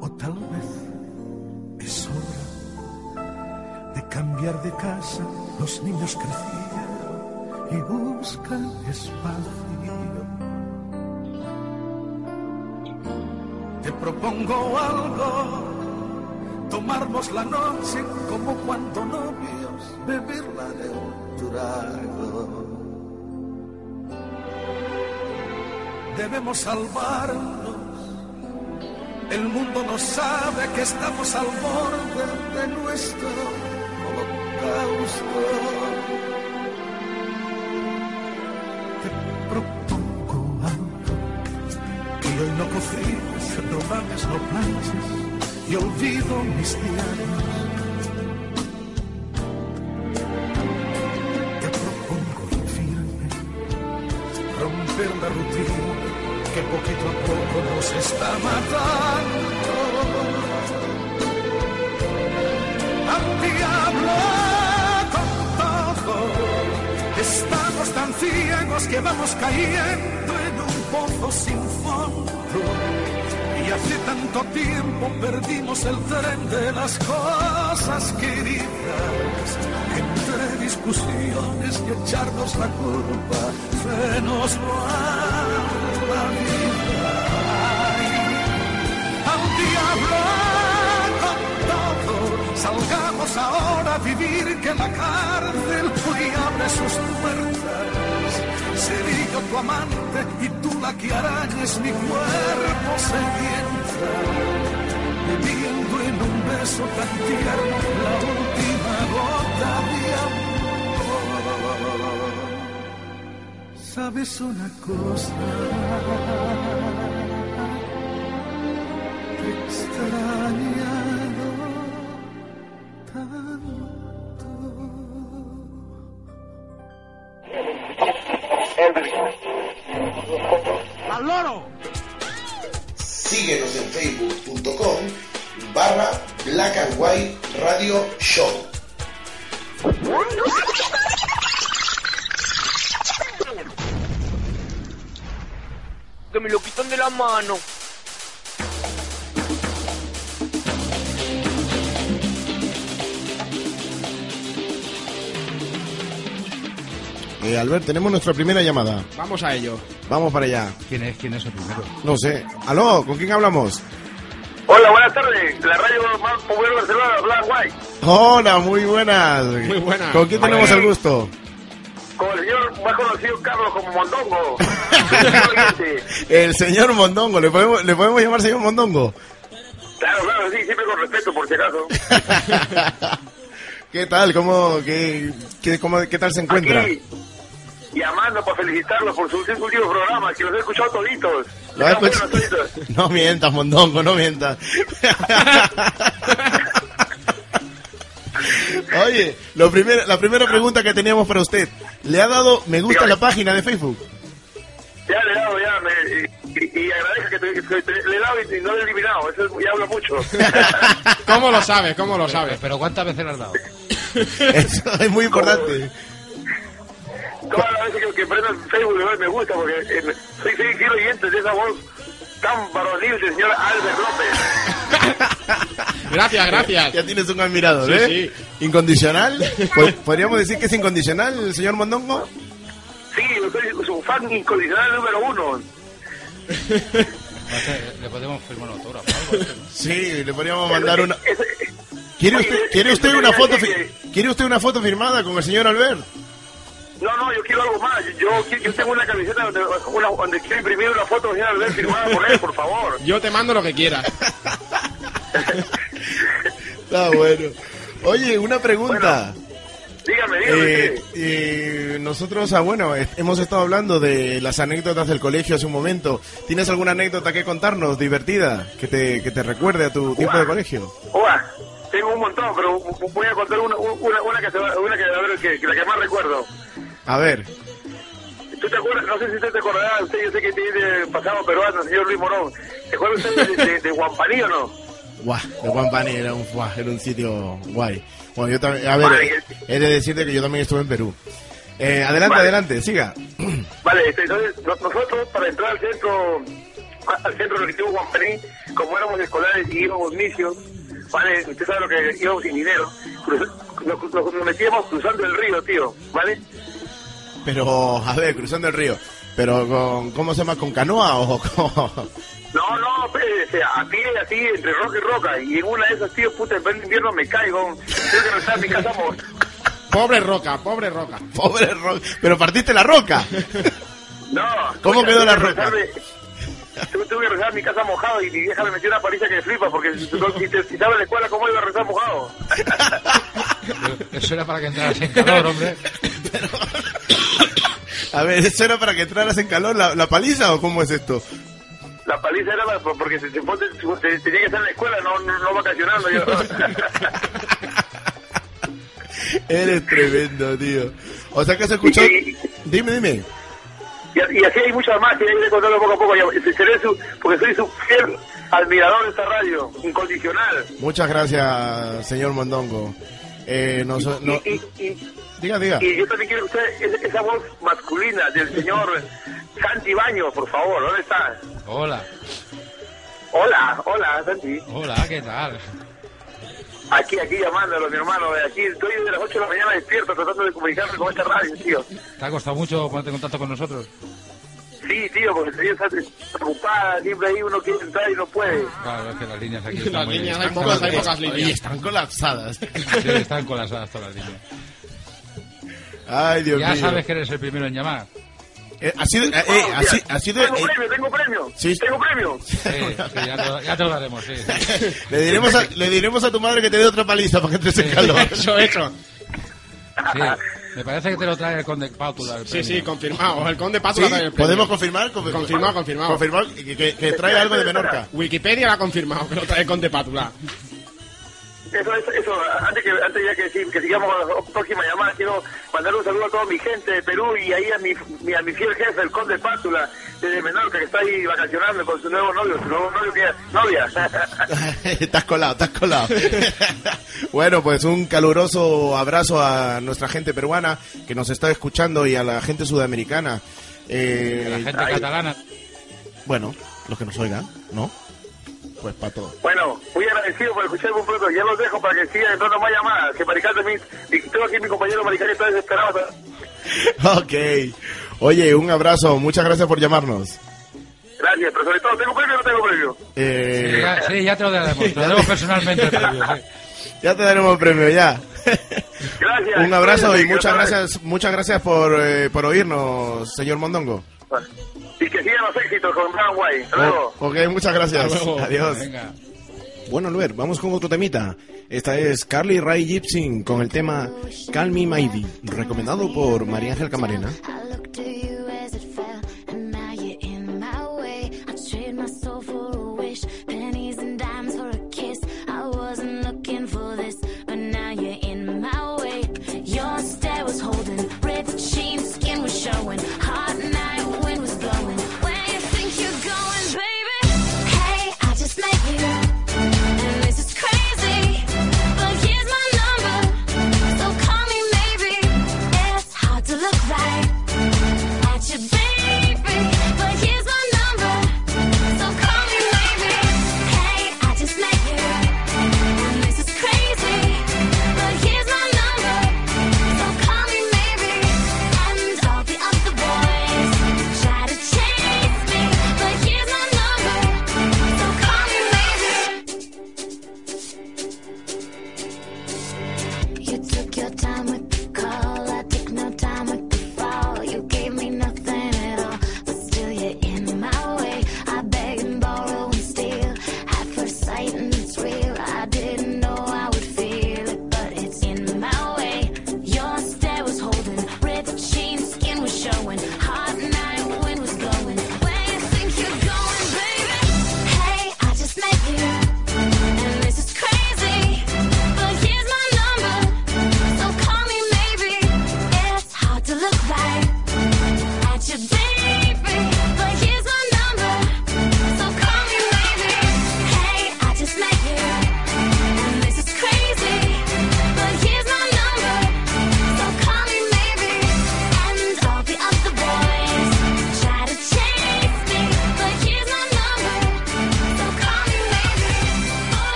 O tal vez es hora de cambiar de casa, los niños crecieron y buscan espacio. Propongo algo tomarnos la noche como cuando novios, beberla de un trago. Debemos salvarnos. El mundo no sabe que estamos al borde de nuestro holocausto. Propongo algo que hoy no cocinas, no mames, no planches y olvido mis diarios. Te propongo ir firme, romper la rutina que poquito a poco nos está matando. Al diablo con todo, estamos tan ciegos que vamos cayendo en un pozo sin. Y hace tanto tiempo perdimos el tren de las cosas queridas. Entre discusiones y echarnos la culpa, se nos va la vida. Ay, Al diablo con todo, salgamos ahora a vivir que la cárcel hoy abre sus puertas. Seré yo tu amante y que arañes mi cuerpo sedienta. Bebiendo en un beso tan tierno la última gota de amor. ¿Sabes una cosa? Te he Black and White Radio Show. Que me lo quitan de la mano. Eh, Albert, tenemos nuestra primera llamada. Vamos a ello. Vamos para allá. ¿Quién es? ¿Quién es el primero? No sé. ¿Aló? ¿Con quién hablamos? Hola, buenas tardes. La radio más popular de Barcelona, Black White. Hola, muy buenas. Muy buenas. ¿Con quién tenemos el gusto? Con el señor más conocido Carlos como Mondongo. El señor Mondongo. ¿Le podemos, ¿Le podemos llamar señor Mondongo? claro, claro, sí, siempre con respeto, por si acaso. ¿Qué tal? ¿Cómo, qué, qué, cómo- qué tal se encuentra? Aquí, llamando para felicitarlos por sus últimos programas, que los he escuchado toditos. ¿Lo Están escuchado? buenos toditos. No mientas, Mondongo, no mientas. Oye, lo primero, la primera pregunta que teníamos para usted. ¿Le ha dado me gusta a la página de Facebook? Ya le he dado, ya, me, y, y agradezco que, te- que te- le he dado y no lo he eliminado, eso es- ya habla mucho. ¿Cómo lo sabes? ¿Cómo lo sabes? Pero ¿cuántas veces le has dado? Eso es muy importante. Todas las veces que, que prendo el Facebook le doy me gusta porque eh, soy, fiel oyente de esa voz tan varonil del señor Albert López. Gracias, gracias. Ya tienes un admirador, Sí, ¿eh? ¿Incondicional? ¿Po- ¿Podríamos decir que es incondicional el señor Mondongo? Sí, yo soy su fan incondicional número uno. Le podemos firmar un autógrafo. Sí, le podríamos mandar una... ¿Quiere usted, ¿quiere usted una foto fi- ¿Quiere usted una foto firmada con el señor Albert? No, no, yo quiero algo más. Yo, yo, tengo una camiseta donde, una- donde quiero imprimir una foto de Albert firmada por él, por favor. Yo te mando lo que quieras. Está bueno. Oye, una pregunta. Dígame, dígame. Eh, eh, nosotros, ah, bueno, eh, hemos estado hablando de las anécdotas del colegio hace un momento. ¿Tienes alguna anécdota que contarnos divertida que te, que te recuerde a tu tiempo de colegio? Uah, tengo un montón, pero voy a contar una, una, una que, se va- una que, a ver, que, que la que más recuerdo. A ver, ¿Tú te acuerdas? No sé si usted te acordará, usted yo sé que tiene pasado peruano, señor Luis Morón. ¿Te acuerdas usted de, de, de Guampaní o no? guau, de Guampani era un, guau, era un sitio guay. Bueno, yo también, a ver, Vale, eh, he de decirte que yo también estuve en Perú. Eh, adelante, Vale. adelante, siga. Vale, este, entonces no- nosotros para entrar al centro, al centro recreativo Guampaní, como éramos escolares y íbamos misios, vale, usted sabe lo que íbamos sin dinero, cruz- nos, nos- nos metíamos cruzando el río, tío, ¿vale? Pero, a ver, cruzando el río. Pero, con, ¿cómo se llama? ¿Con canoa o con...? No, no, pues, o sea, a pie, así, entre roca y roca, y en una de esas, tío, puta, en pleno invierno me caigo, tengo que regresar a mi casa, mo- Pobre Roca, pobre Roca. Pobre roca. Pero partiste la roca. No. ¿Cómo quedó la roca? regresarme- Tuve, tuve que a mi casa mojado y mi vieja me metió una paliza que me flipa porque si, si, te- si sabes en la escuela cómo iba a regresar mojado. Eso era para que entraras en calor, hombre. A ver, ¿eso era para que entraras en calor la, la paliza o cómo es esto? La paliza era para- porque se, se, ponte- se- tenía que estar en la escuela, no, no, no vacacionando yo. Eres tremendo, tío. O sea que se escuchó... Dime, dime. y, y así hay muchas más que hay que contarlo poco a poco. ya- seré su- porque soy su fiel admirador de esta radio, incondicional. Muchas gracias, señor Mondongo. Eh, no, so- no- Y, y- diga, diga. y yo también quiero escuchar esa, esa voz masculina del señor Santi Baño, por favor, ¿dónde está? Hola, Hola, hola, Santi. hola, ¿qué tal? Aquí, aquí llamándolo, mi hermano. de Aquí estoy desde las 8 de la mañana despierto tratando de comunicarme con esta radio, tío. ¿Te ha costado mucho ponerte en contacto con nosotros? Sí, tío, porque estoy está preocupada. Siempre ahí uno quiere entrar y no puede. Claro, es que las líneas aquí Las están muy... líneas, hay están- pocas- hay pocas líneas. Oye, están colapsadas. Sí, están colapsadas todas las líneas. Ay, Dios ya mío. sabes que eres el primero en llamar. Eh, ha sido, eh, eh, ha si- ha sido- Tengo eh, premio, tengo premio. Sí. Tengo premio. Sí, sí, ya, te, lo- ya te lo daremos, sí. le, diremos a, le diremos a tu madre que te dé otra paliza para que entres en calor. Eso, eso. Sí, me parece que te lo trae el conde Pátula. el Sí, sí, confirmado. El conde ¿Sí? Pátula trae el premio. ¿Podemos confirmar? Confi- Confirmado, confirmado. Confirmar que, que- que trae algo de Menorca. Wikipedia lo ha confirmado que lo trae el conde Pátula. Eso, eso, eso, antes que antes ya que, sí, que sigamos con la próxima llamada, quiero mandar un saludo a toda mi gente de Perú y ahí a mi, mi- a mi fiel jefe, el conde Pátula, desde Menorca, que está ahí vacacionando con su nuevo novio, su nuevo novio que novia. estás colado, estás colado. bueno, pues un caluroso abrazo a nuestra gente peruana que nos está escuchando y a la gente sudamericana. Eh, La gente ay, catalana. Bueno, los que nos oigan, ¿no? Pues para todos. Bueno, muy agradecido por escucharme un poco. Ya los dejo para que sigan entrando más llamadas. Que Marical también. y Tengo aquí mi compañero Marical está desesperado. Ok. Oye, un abrazo. Muchas gracias por llamarnos. Gracias, pero sobre todo, ¿tengo premio o no tengo premio? Eh, Sí, ya, sí, ya te lo daremos. Te lo daremos personalmente el premio, sí. ya te daremos el premio, ya. Gracias. Un abrazo y muchas gracias, muchas gracias por, eh, por oírnos, señor Mondongo. Y que sigan los éxitos con Brown White. Hasta luego. Ok, muchas gracias. Luego. Adiós. Venga. Bueno, Albert, vamos con otro temita. Esta es Carly Rae Jepsen con el tema Call Me Maybe, recomendado por María Ángel Camarena. I looked to you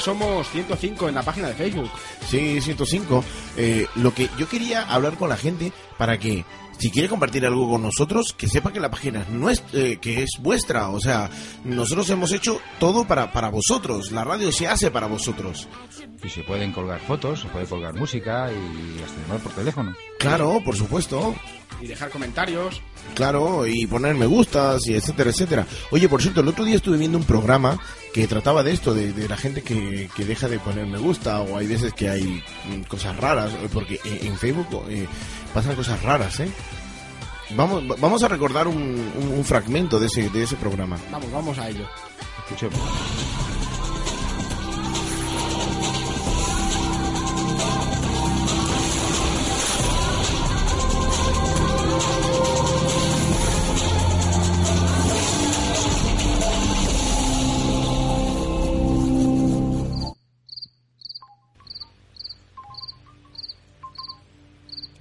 somos 105 en la página de Facebook. Sí, 105. Eh, lo que yo quería hablar con la gente para que si quiere compartir algo con nosotros, que sepa que la página es nuestra, eh, que es vuestra. O sea, nosotros hemos hecho todo para, para vosotros. La radio se hace para vosotros. Y se pueden colgar fotos, se puede colgar música y hasta llamar por teléfono. Claro, por supuesto. Y dejar comentarios. Claro, y poner me gustas y etcétera, etcétera. Oye, por cierto, el otro día estuve viendo un programa que trataba de esto, de, de la gente que, que deja de poner me gusta o hay veces que hay mm, cosas raras, porque en, en Facebook eh, pasan cosas raras, ¿eh? Vamos, va- vamos a recordar un, un- un fragmento de ese, de ese programa. Vamos, vamos a ello. Escuchemos.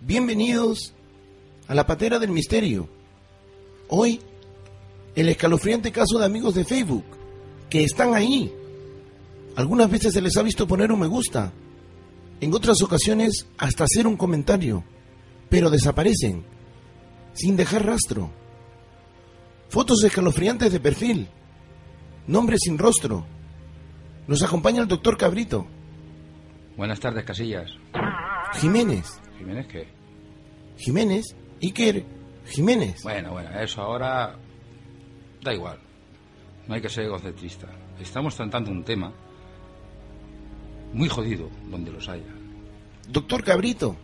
Bienvenidos a la patera del misterio. Hoy, el escalofriante caso de amigos de Facebook, que están ahí. Algunas veces se les ha visto poner un me gusta, en otras ocasiones hasta hacer un comentario, pero desaparecen, sin dejar rastro. Fotos escalofriantes de perfil, nombres sin rostro. Nos acompaña el doctor Cabrito, Buenas tardes, Casillas. Jiménez, Jiménez, ¿qué? Jiménez, Iker, Jiménez. Bueno, bueno, eso ahora da igual. No hay que ser egocentrista. Estamos tratando un tema muy jodido donde los haya. Doctor Cabrito,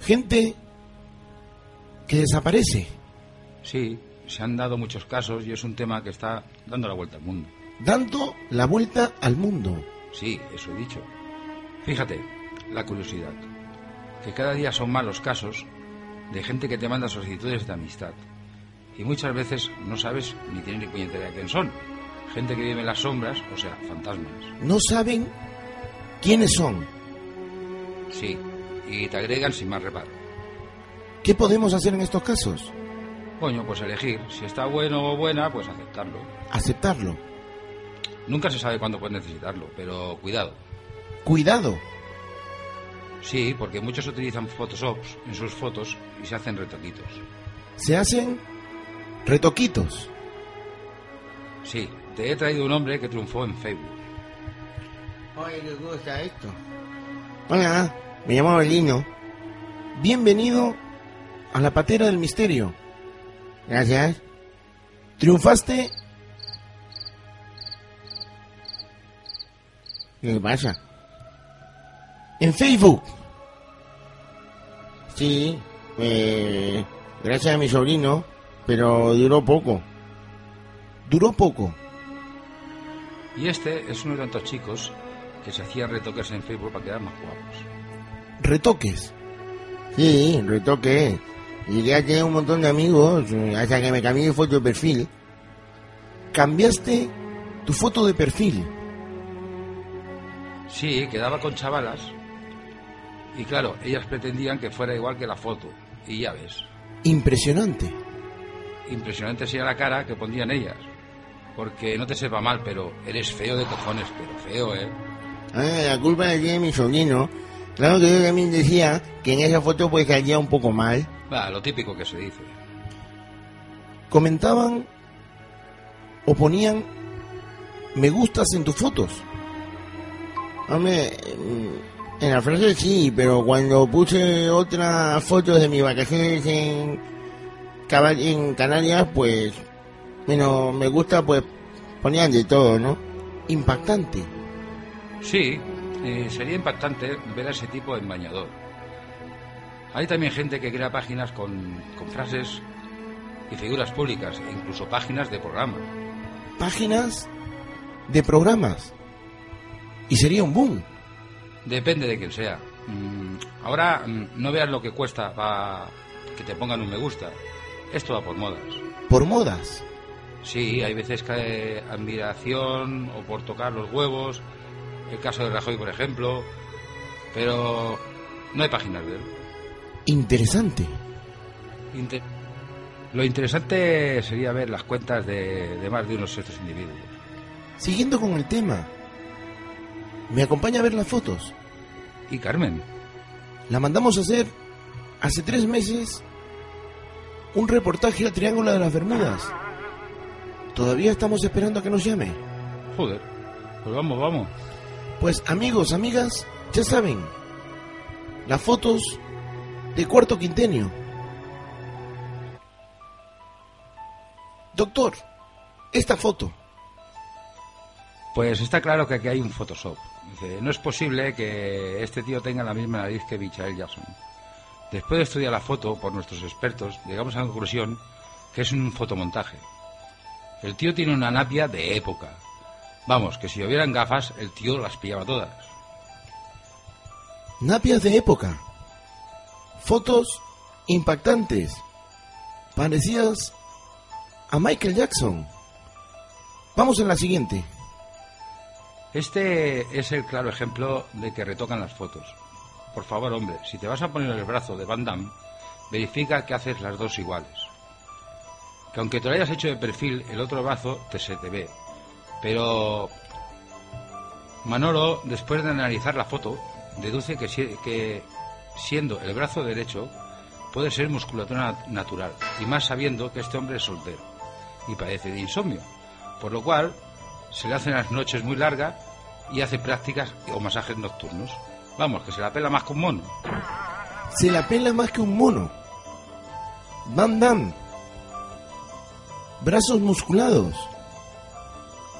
gente que desaparece, Sí, se han dado muchos casos y es un tema que está dando la vuelta al mundo. dando la vuelta al mundo. Sí, eso he dicho. Fíjate, la curiosidad. Que cada día son más los casos de gente que te manda solicitudes de amistad. Y muchas veces no sabes ni tienes ni puñetera quién son. Gente que vive en las sombras, o sea, fantasmas. No saben quiénes son. Sí, y te agregan sin más reparo. ¿Qué podemos hacer en estos casos? Coño, pues elegir. Si está bueno o buena, pues aceptarlo. Aceptarlo. Nunca se sabe cuándo puedes necesitarlo, pero cuidado. Cuidado. Sí, porque muchos utilizan Photoshops en sus fotos y se hacen retoquitos. Se hacen retoquitos. Sí, te he traído un hombre que triunfó en Facebook. Oye, ¿qué gusta esto? Hola, me llamo Belino. Bienvenido a la patera del misterio. Gracias. Triunfaste. ¿Qué pasa? En Facebook. Sí, eh, gracias a mi sobrino, pero duró poco. Duró poco. Y este es uno de tantos chicos que se hacían retoques en Facebook para quedar más guapos. Retoques. Sí, retoque. Llegué a tener un montón de amigos eh, hasta que me cambié de foto de perfil. Cambiaste tu foto de perfil. Sí, quedaba con chavalas. Y claro, ellas pretendían que fuera igual que la foto. Y ya ves, Impresionante. impresionante sería la cara que pondrían ellas. Porque no te sepa mal, pero eres feo de cojones, pero feo, ¿eh? Ah, la culpa la tiene mi sobrino. Claro que yo también decía que en esa foto pues salía un poco mal. Va, lo típico que se dice. Comentaban o ponían me gustas en tus fotos. Hombre, mm, en la frase sí, pero cuando puse otras fotos de mis vacaciones en, Canarias, pues, bueno, me gusta, pues, ponían de todo, ¿no? Impactante. Sí, eh, sería impactante ver a ese tipo en bañador. Hay también gente que crea páginas con, con frases y figuras públicas, e incluso páginas de programas. Páginas de programas. Y sería un boom. Depende de quién sea. Mm, ahora mm, no veas lo que cuesta para que te pongan un me gusta. Esto va por modas. Por modas. Sí, hay veces que hay admiración o por tocar los huevos. El caso de Rajoy, por ejemplo. Pero no hay páginas de él. Interesante. Inte- Lo interesante sería ver las cuentas de, de más de unos de estos individuos. siguiendo con el tema, ¿me acompaña a ver las fotos? ¿Y Carmen? La mandamos a hacer hace tres meses un reportaje al Triángulo de las Bermudas. Todavía estamos esperando a que nos llame. Joder. Pues vamos, vamos. Pues amigos, amigas, ya saben, las fotos de cuarto quintenio. Doctor, esta foto. Pues está claro que aquí hay un Photoshop. Dice, no es posible que este tío tenga la misma nariz que Michael Jackson. Después de estudiar la foto por nuestros expertos, llegamos a la conclusión que es un fotomontaje. El tío tiene una napia de época. Vamos, que si hubieran gafas, el tío las pillaba todas. Napias de época. Fotos impactantes. Parecidas a Michael Jackson. Vamos en la siguiente. Este es el claro ejemplo de que retocan las fotos. Por favor, hombre, si te vas a poner el brazo de Van Damme, verifica que haces las dos iguales. Que aunque te lo hayas hecho de perfil, el otro brazo te se te ve. Pero Manolo, después de analizar la foto, deduce que, que siendo el brazo derecho puede ser musculatura nat- natural, y más sabiendo que este hombre es soltero y padece de insomnio, por lo cual se le hacen las noches muy largas y hace prácticas o masajes nocturnos. Vamos, que se la pela más que un mono. Se la pela más que un mono. Van Damme. Brazos musculados.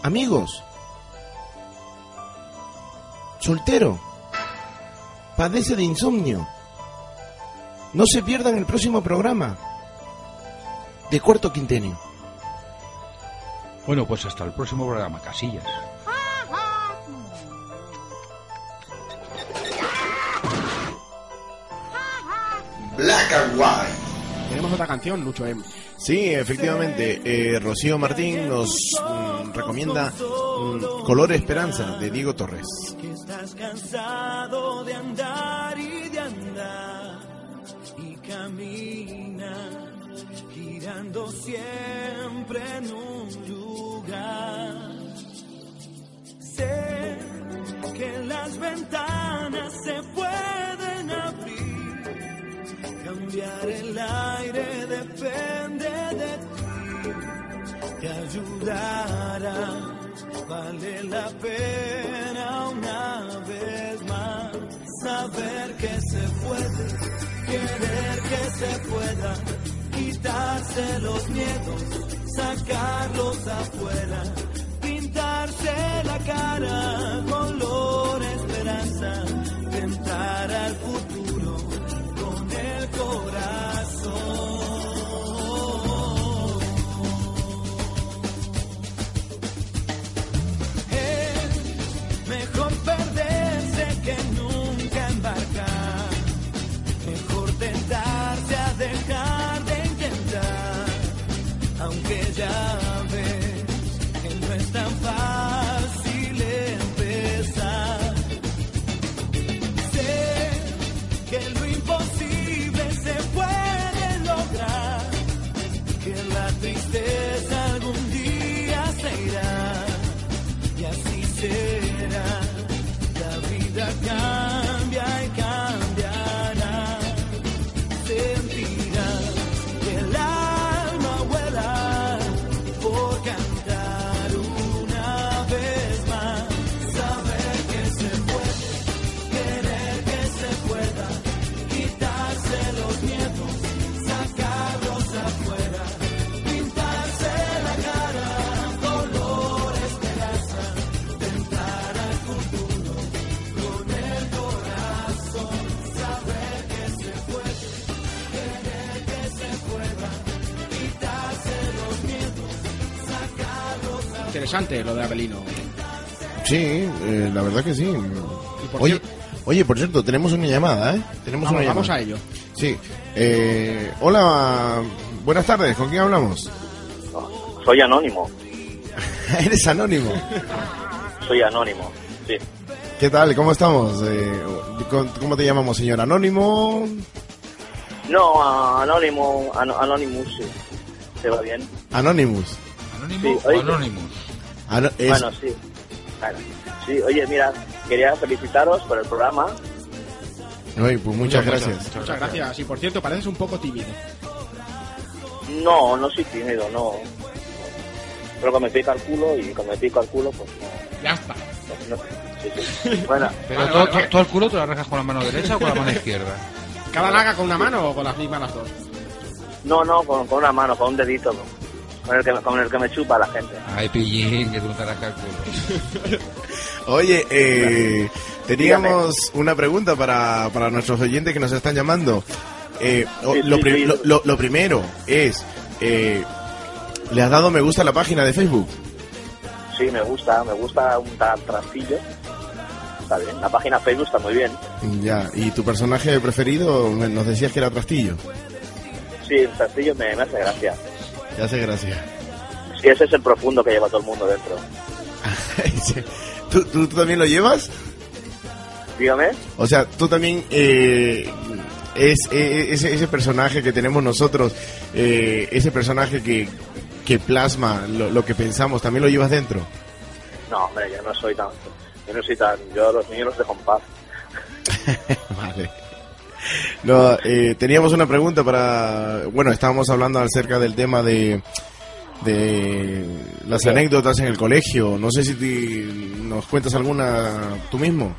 Amigos. Soltero. Padece de insomnio. No se pierdan el próximo programa. De cuarto quintenio. Bueno, pues hasta el próximo programa, Casillas. Black and White. Tenemos otra canción, Lucho M. Sí, efectivamente. eh, Rocío Martín nos mm, recomienda mm, Color Esperanza de Diego Torres. que estás cansado de andar y de andar y camina girando siempre en un lugar. Que las ventanas se pueden abrir, cambiar el aire depende de ti, te ayudará vale la pena una vez más saber que se puede, querer que se pueda, quitarse los miedos, sacarlos afuera, cara, Interesante lo de Abelino. Sí, eh, la verdad que sí. por Oye, oye, por cierto, tenemos una llamada, ¿eh? Tenemos Vamos, una vamos llamada. a ello. Sí. Eh, hola, buenas tardes. ¿Con quién hablamos? Soy anónimo, Eres anónimo. soy anónimo, sí. ¿Qué tal? ¿Cómo estamos? Eh, ¿con- ¿Cómo te llamamos, señor? Anónimo. No, anónimo, ano- anonymous, sí. ¿Te va bien? Anonymous. ¿Anónimo Sí, o oye. Anonymous? Ah, no, es- Bueno, sí. Sí, oye, mira, quería felicitaros por el programa. Oye, pues muchas gracias. Muchas gracias. Y por cierto, pareces un poco tímido. No, no soy tímido, no. Pero cuando me pica el culo y cuando me pica el culo, pues no. Ya está. pues no. Sí, sí. Bueno, Pero Vale, ¿tú, vale, tú- vale. tú al culo te lo arranjas con la mano derecha o con la mano izquierda? ¿Cada laga con una mano o con las mismas las dos? no, no, con, con una mano, con un dedito, con el que, con el que me chupa la gente. Ay, pillín, que tú no te arranjas el culo. Oye, eh, teníamos una pregunta para, para nuestros oyentes que nos están llamando. Eh, Sí, lo, sí, pri- sí. lo- lo- lo primero es, eh, ¿le has dado me gusta a la página de Facebook? Sí, me gusta, me gusta un tal trastillo. Está bien, la página Facebook está muy bien. Ya, ¿y tu personaje preferido? Me- Nos decías que era Trastillo. Sí, el trastillo me, me hace gracia. Ya hace gracia. Sí, ese es el profundo que lleva todo el mundo dentro. ¿Tú, tú, tú también lo llevas? Dígame. O sea, tú también eh, es eh, ese, ese personaje que tenemos nosotros, eh, ese personaje que, que plasma lo, lo que pensamos, ¿también lo llevas dentro? No, hombre, yo no soy tan... Yo no soy tan... Yo a los niños los dejo en paz. Vale. No, eh, teníamos una pregunta para... Bueno, estábamos hablando acerca del tema de, de las anécdotas en el colegio. No sé si nos cuentas alguna tú mismo.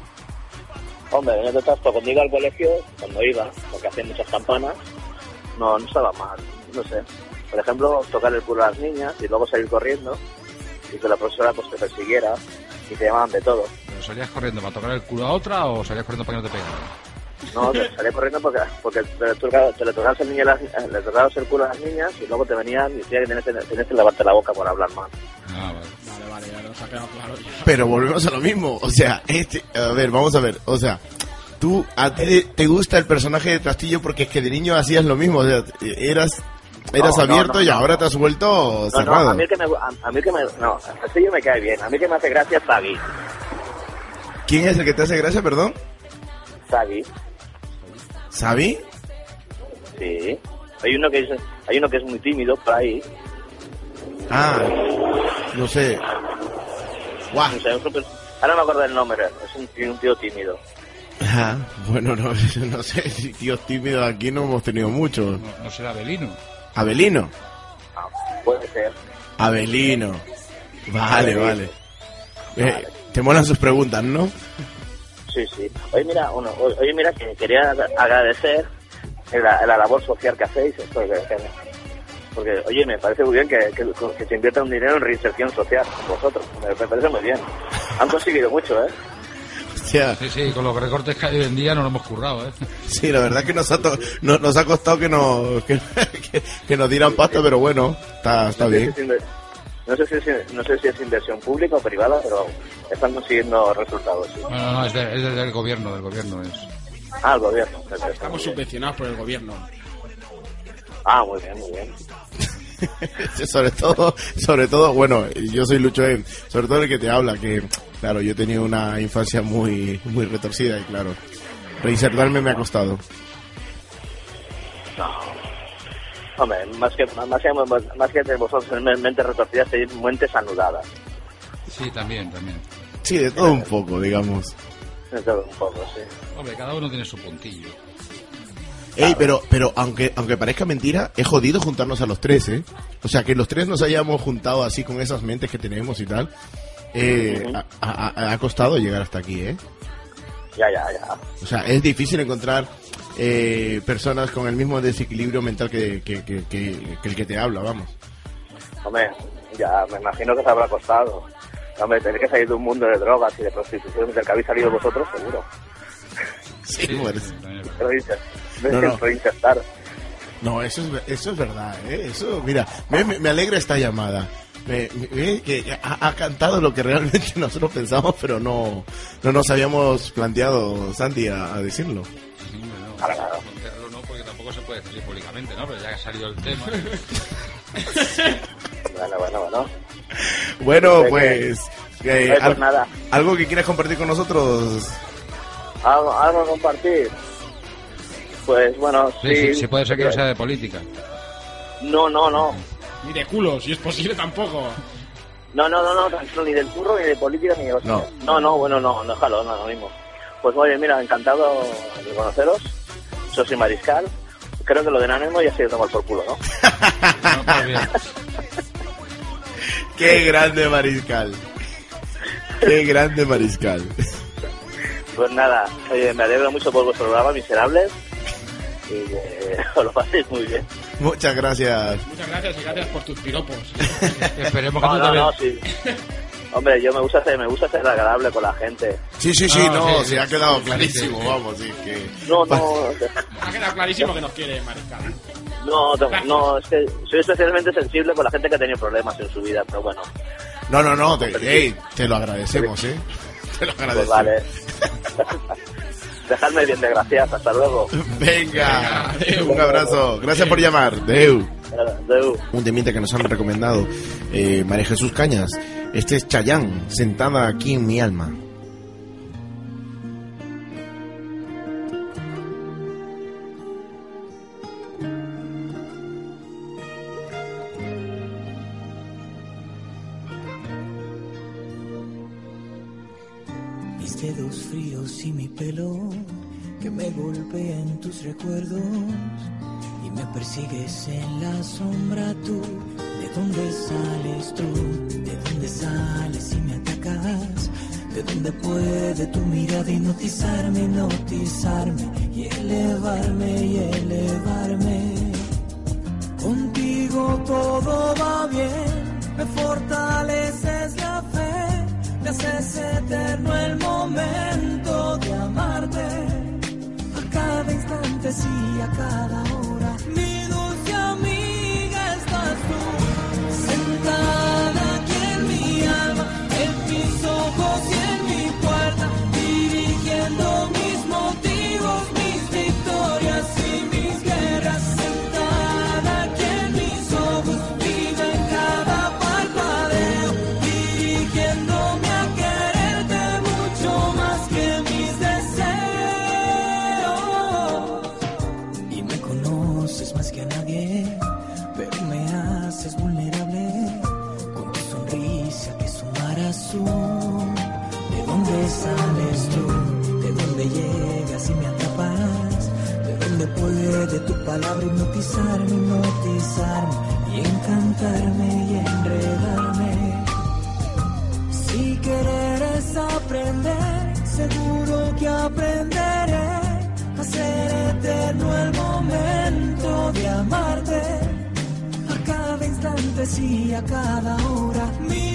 Hombre, anécdotas, pues cuando iba al colegio, cuando iba, porque hacía muchas campanas, no, no estaba mal, no sé. Por ejemplo, tocar el culo a las niñas y luego salir corriendo y que la profesora pues te persiguiera y te llamaban de todo. ¿Pero salías corriendo para tocar el culo a otra o salías corriendo para que no te pegaran? No, te salía corriendo porque, porque te, le tocabas- te le tocabas el, niño las- le tocabas el culo a las niñas y luego te venían y decían que tenías, que- tenías que lavarte la boca por hablar mal. Ah, vale. Vale, vale, ya nos ha quedado claro. ya. Pero volvemos a lo mismo. O sea, este, a ver, vamos a ver. O sea, tú, a ti te- gusta el personaje de Trastillo porque es que de niño hacías lo mismo. O sea, eras, eras No, abierto no, y no, ahora te has vuelto No, no, cerrado. a mí que me, a, a mí que me, no, el castillo me cae bien, a mí que me hace gracia es Zaggy. ¿Quién es el que te hace gracia, perdón? Zaggy, ¿Sabi? sí. Hay uno que es, hay uno que es muy tímido por ahí, Ah, no sé. Guau. No sé, es un per- ahora no me acuerdo del nombre, es un, tío- un tío tímido. Ah, bueno, no, no sé si tíos tímidos aquí no hemos tenido muchos. No, no será Abelino. Abelino. Puede ser. Abelino. Vale, vale. Eh, te molan sus preguntas, ¿no? Sí, sí. Oye, mira, uno, o- oye, mira que quería agradecer la, la labor social que hacéis, porque, oye, me parece muy bien que, que, que se invierta un dinero en reinserción social con vosotros, me, me parece muy bien. Han conseguido mucho, ¿eh? Hostia. Sí, sí, con los recortes que hay hoy en día no lo hemos currado, ¿eh? Sí, la verdad que nos ha, to- no- nos ha costado que nos, que, que- que nos dieran pasta, pero bueno, está, está bien. No sé, si es, no sé si es inversión pública o privada, pero están consiguiendo resultados. Sí. No, no, no, es, de- es del gobierno, del gobierno es. Ah, el gobierno. perfecto, Estamos subvencionados por el gobierno. Ah, muy bien, muy bien. sobre todo, sobre todo, bueno, yo soy Lucho M, sobre todo el que te habla, que claro, yo he tenido una infancia muy, muy retorcida y claro, reinsertarme me ha costado. No. Hombre, más que, más que, más que vosotros en mentes retorcidas, tenéis mentes anudadas. Sí, también, también. Sí, de todo un poco, digamos. De todo un poco, sí. Hombre, cada uno tiene su puntillo. Ey, pero, pero aunque, aunque parezca mentira, es jodido juntarnos a los tres, ¿eh? O sea, que los tres nos hayamos juntado así con esas mentes que tenemos y tal, eh, ha, ha- ha costado llegar hasta aquí, ¿eh? Ya, ya, ya. O sea, es difícil encontrar eh, personas con el mismo desequilibrio mental que, que, que- que- que el que te habla, vamos. Hombre, ya me imagino que os habrá costado. Hombre, tenéis que salir de un mundo de drogas y de prostitución del que habéis salido vosotros, seguro. Sí, pues. Reinser- No, no. Reinsertar. No, eso es, eso es verdad, ¿eh? Eso, mira, me, me- alegra esta llamada. Me, me- ve que ha, ha cantado lo que realmente nosotros pensamos, pero no, no nos habíamos planteado, Santi, a, a decirlo. Claro, claro. Plantearlo no, porque tampoco se puede decir públicamente, ¿no? Pero ya que ha salido el tema. Bueno, bueno, bueno. Bueno, Sé que- pues, eh, Pues al- nada. algo que quieras compartir con nosotros. ¿Algo, algo a compartir? Pues bueno, Sí, sí. sí, sí puede ser que no sea de política. No, no, no. Ni de culo, si es posible tampoco. No, no, no, no, ni del curro, ni de política, ni de. No. No, no, bueno, no, no, no, lo mismo. Pues oye, mira, encantado de conoceros. Soy Mariscal. Creo que lo de Nanemo ya se tomar por culo, ¿no? Qué grande mariscal. Qué grande mariscal. Pues nada, oye, me alegro mucho por vuestro programa, miserables. Y que os lo paséis muy bien. Muchas gracias. Muchas gracias y gracias por tus piropos. Esperemos No, no, no, sí. Hombre, yo me gusta ser, me gusta ser agradable con la gente. Sí, sí, sí, Ah, no, sí, se sí, ha quedado sí, clarísimo, vamos, sí, que... No, no, Ha quedado clarísimo que nos quiere Mariscal. no, no, no, es que soy especialmente sensible con la gente que ha tenido problemas en su vida, pero bueno, No, no, no, te, te lo agradecemos, ¿eh? Te lo pues agradecemos. vale. Dejadme bien de gracias, hasta luego. Venga, un abrazo. Gracias por llamar. Deu. Deu. Un temiente que nos han recomendado eh, María Jesús Cañas. Este es Chayán, sentada aquí en mi alma. Recuerdos y me persigues en la sombra tú. ¿De dónde sales tú? ¿De dónde sales y me atacas? ¿De dónde puede tu mirada hipnotizarme, hipnotizarme y elevarme y elevarme? Contigo todo va bien, me fortaleces la fe, me haces eterno el momento de amarte. Cada instante, sí, a cada hora. Mi dulce amiga estás tú, sentada palabra hipnotizarme, hipnotizarme y encantarme y enredarme? Si quieres aprender, seguro que aprenderé a ser eterno el momento de amarte. A cada instante, sí, a cada hora. Mi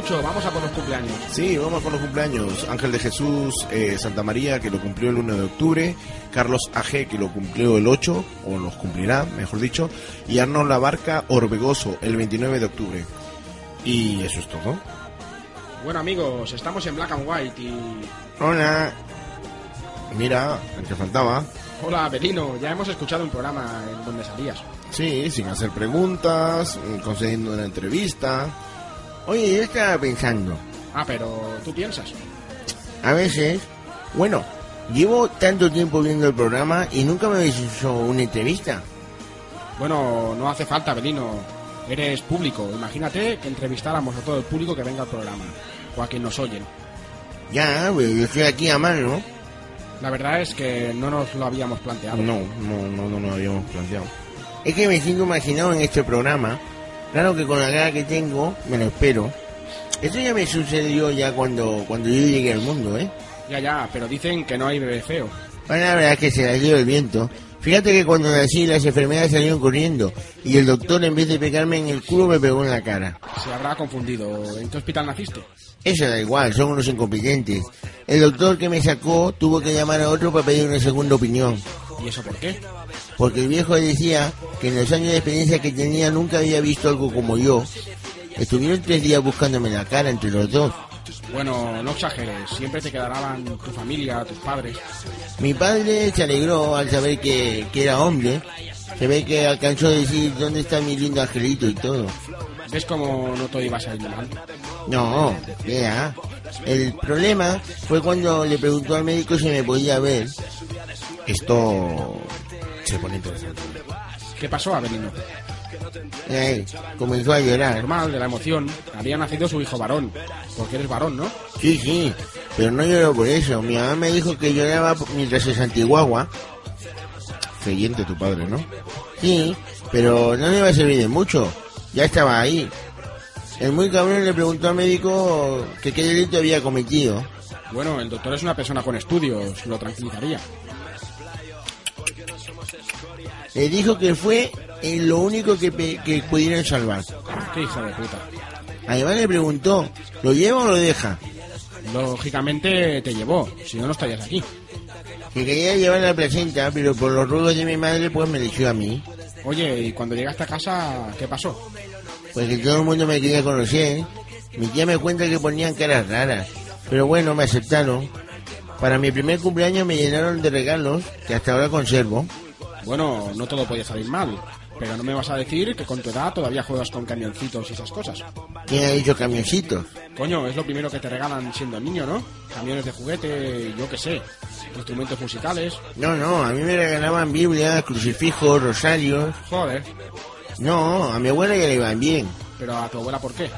Lucho, vamos a por los cumpleaños. Sí, vamos con los cumpleaños. Ángel de Jesús eh, Santa María, que lo cumplió el 1 de octubre. Carlos AG, que lo cumplió el 8, o los cumplirá, mejor dicho. Y Arnold Labarca Orbegoso, el 29 de octubre. Y eso es todo. Bueno, amigos, estamos en Black and White y... Hola. Mira, el que faltaba. Hola, Belino, ya hemos escuchado un programa en donde salías. Sí, sin hacer preguntas, concediendo una entrevista. Oye, yo estaba pensando, Ah, pero tú piensas. a veces, bueno, llevo tanto tiempo viendo el programa y nunca me habéis hecho una entrevista. Bueno, no hace falta, Belino. Eres público. Imagínate que entrevistáramos a todo el público que venga al programa. O a quien nos oyen. Ya, pero yo estoy aquí a mano. La verdad es que no nos lo habíamos planteado. No, no, no, no lo habíamos planteado. Es que me siento imaginado en este programa. Claro que con la cara que tengo, me lo espero. Eso ya me sucedió ya cuando, cuando yo llegué al mundo, ¿eh? Ya, ya, pero dicen que no hay bebé feo. Bueno, la verdad es que se la dio el viento. Fíjate que cuando nací las enfermedades salieron corriendo y el doctor en vez de pegarme en el culo me pegó en la cara. Se habrá confundido. ¿En qué hospital naciste? Eso da igual, son unos incompetentes. El doctor que me sacó tuvo que llamar a otro para pedir una segunda opinión. ¿Y eso por qué? Porque el viejo decía que en los años de experiencia que tenía nunca había visto algo como yo. Estuvieron tres días buscándome la cara entre los dos. Bueno, no exageres, siempre te quedarán tu familia, tus padres. Mi padre se alegró al saber que, que era hombre. Se ve que alcanzó a decir dónde está mi lindo angelito y todo. ¿Ves cómo no todo iba a salir mal? No, vea. El problema fue cuando le preguntó al médico si me podía ver. Esto se pone interesante. ¿Qué pasó, Avelino? Eh, comenzó a llorar. Normal, de la emoción. Había nacido su hijo varón. Porque eres varón, ¿no? Sí, sí, pero no lloró por eso. Mi mamá me dijo que lloraba mientras se santiguagua. Creyente tu padre, ¿no? Sí, pero no le iba a servir de mucho. Ya estaba ahí. El muy cabrón le preguntó al médico que qué delito había cometido. Bueno, el doctor es una persona con estudios, lo tranquilizaría. Le dijo que fue en lo único que, que pudieron salvar. Qué hijo de puta. Además le preguntó, ¿lo lleva o lo deja? Lógicamente te llevó, si no, no estarías aquí. Que quería llevar la placenta, pero por los ruegos de mi madre pues me eligió a mí. Oye, y cuando llegaste a casa, ¿qué pasó? Pues que todo el mundo me quería conocer. Mi tía me cuenta que ponían caras raras. Pero bueno, me aceptaron. Para mi primer cumpleaños me llenaron de regalos que hasta ahora conservo. Bueno, no todo podía salir mal. Pero no me vas a decir que con tu edad todavía juegas con camioncitos y esas cosas. ¿Quién ha dicho camioncitos? Coño, es lo primero que te regalan siendo niño, ¿no? Camiones de juguete, yo qué sé. Instrumentos musicales. No, no, a mí me regalaban Biblias, crucifijos, rosarios. Joder. No, a mi abuela ya le iban bien. Pero a tu abuela, ¿por qué?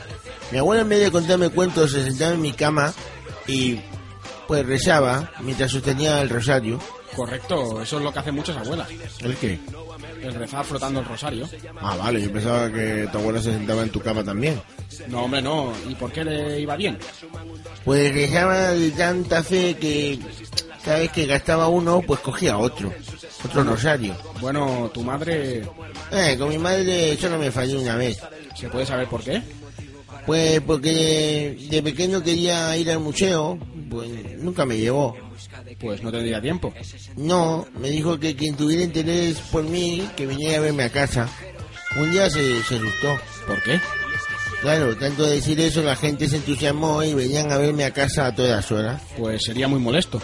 Mi abuela en vez de contarme cuentos se sentaba en mi cama y pues rezaba mientras sostenía el rosario. Correcto, eso es lo que hacen muchas abuelas. ¿El qué? El rezar frotando el rosario. Ah, vale, yo pensaba que tu abuela se sentaba en tu cama también. No, hombre, no. ¿Y por qué le iba bien? Pues rezaba de tanta fe que cada vez que gastaba uno, pues cogía otro. Otro rosario. Bueno, tu madre... Eh, con mi madre solo me falló una vez. ¿Se puede saber por qué? Pues porque de pequeño quería ir al museo, pues nunca me llevó. Pues no tendría tiempo. No, me dijo que quien tuviera interés por mí, que viniera a verme a casa. Un día se, se asustó. ¿Por qué? Claro, tanto decir eso, la gente se entusiasmó y venían a verme a casa a todas horas. Pues sería muy molesto.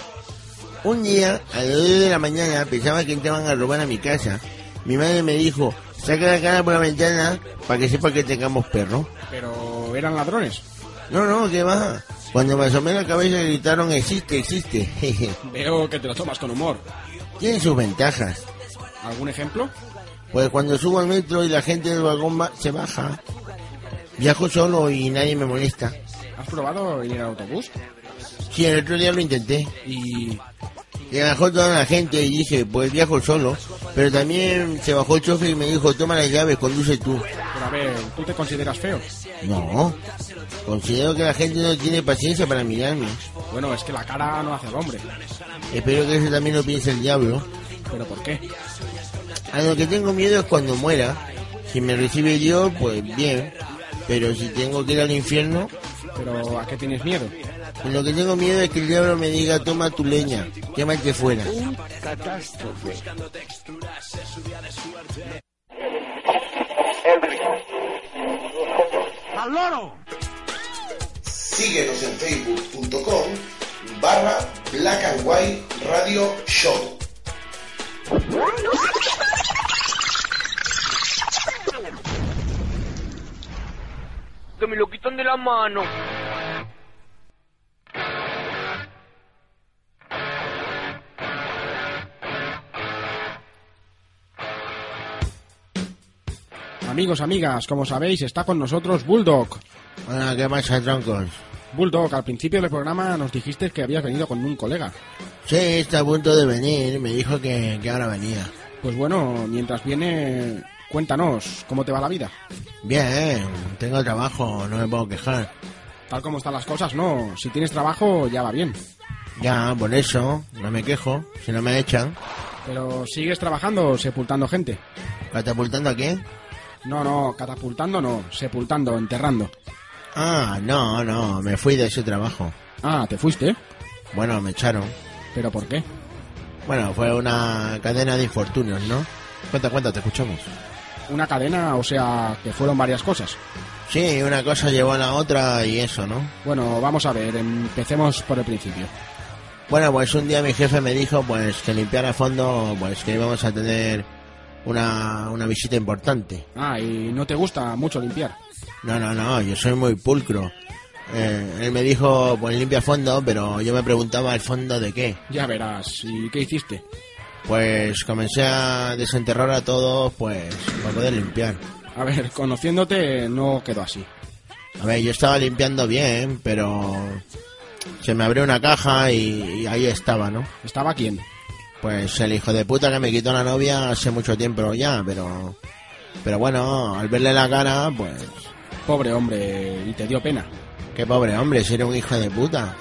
Un día, a las 2 de la mañana, pensaba que entraban a robar a mi casa. Mi madre me dijo, saca la cara por la ventana para que sepa que tengamos perro. Pero eran ladrones. No, no, que va. Cuando me asomé la cabeza gritaron, existe, existe. Veo que te lo tomas con humor. Tiene sus ventajas. ¿Algún ejemplo? Pues cuando subo al metro y la gente del vagón ba- se baja, viajo solo y nadie me molesta. ¿Has probado ir en autobús? Sí, el otro día lo intenté. Y... Se bajó toda la gente y dije, pues viajo solo. Pero también se bajó el chofer y me dijo, toma las llaves, conduce tú. Pero a ver, ¿tú te consideras feo? No, considero que la gente no tiene paciencia para mirarme. Bueno, es que la cara no hace al hombre. Espero que eso también lo piense el diablo. ¿Pero por qué? A lo que tengo miedo es cuando muera. Si me recibe Dios, pues bien. Pero si tengo que ir al infierno, ¿Pero a qué tienes miedo? Lo que tengo miedo es que el diablo me diga, toma tu leña, quémate fuera. Catástrofe. ¡Al loro! Síguenos en facebook.com barra Black and White Radio Show. Que me lo quitan de la mano. Amigos, amigas, como sabéis, está con nosotros Bulldog. Hola, ¿qué pasa, troncos? Bulldog, al principio del programa nos dijiste que habías venido con un colega. Sí, está a punto de venir, me dijo que, que ahora venía. Pues bueno, mientras viene, cuéntanos, ¿cómo te va la vida? Bien, tengo trabajo, no me puedo quejar. Tal como están las cosas, no. Si tienes trabajo, ya va bien. Ya, por eso, no me quejo, si no me echan. Pero sigues trabajando sepultando gente. ¿Catapultando a quién? No, no, catapultando no, sepultando, enterrando. Ah, no, no, me fui de ese trabajo. Ah, ¿te fuiste? Bueno, me echaron. ¿Pero por qué? Bueno, fue una cadena de infortunios, ¿no? Cuenta, cuenta, te escuchamos. Una cadena, o sea, que fueron varias cosas. Sí, una cosa llevó a la otra y eso, ¿no? Bueno, vamos a ver, empecemos por el principio. Bueno, pues un día mi jefe me dijo pues que limpiara a fondo, pues que íbamos a tener una, una visita importante. Ah, y no te gusta mucho limpiar. No, no, no, yo soy muy pulcro. Eh, él me dijo, pues limpia fondo, pero yo me preguntaba el fondo de qué. Ya verás, ¿y qué hiciste? Pues comencé a desenterrar a todos, pues, para poder limpiar. A ver, conociéndote no quedó así. A ver, yo estaba limpiando bien, pero se me abrió una caja y, y ahí estaba, ¿no? ¿Estaba quién? Pues el hijo de puta que me quitó la novia hace mucho tiempo ya, pero... Pero bueno, al verle la cara, pues... Pobre hombre, y te dio pena. Qué pobre hombre, si era un hijo de puta.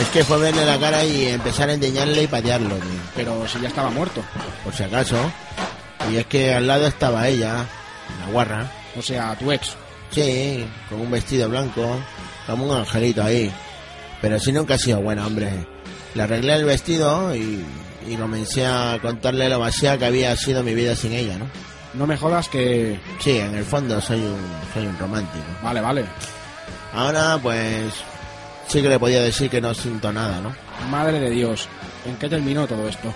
Es que fue verle la cara y empezar a endeñarle y patearlo, tío. Pero si ya estaba muerto. Por si acaso. Y es que al lado estaba ella, la guarra. O sea, tu ex. Sí, con un vestido blanco, como un angelito ahí. Pero si nunca ha sido buena, hombre. Le arreglé el vestido y, y comencé a contarle lo vacía que había sido mi vida sin ella, ¿no? No me jodas que... Sí, en el fondo soy un, soy un romántico. Vale, vale. Ahora, pues, sí que le podía decir que no siento nada, ¿no? Madre de Dios, ¿en qué terminó todo esto?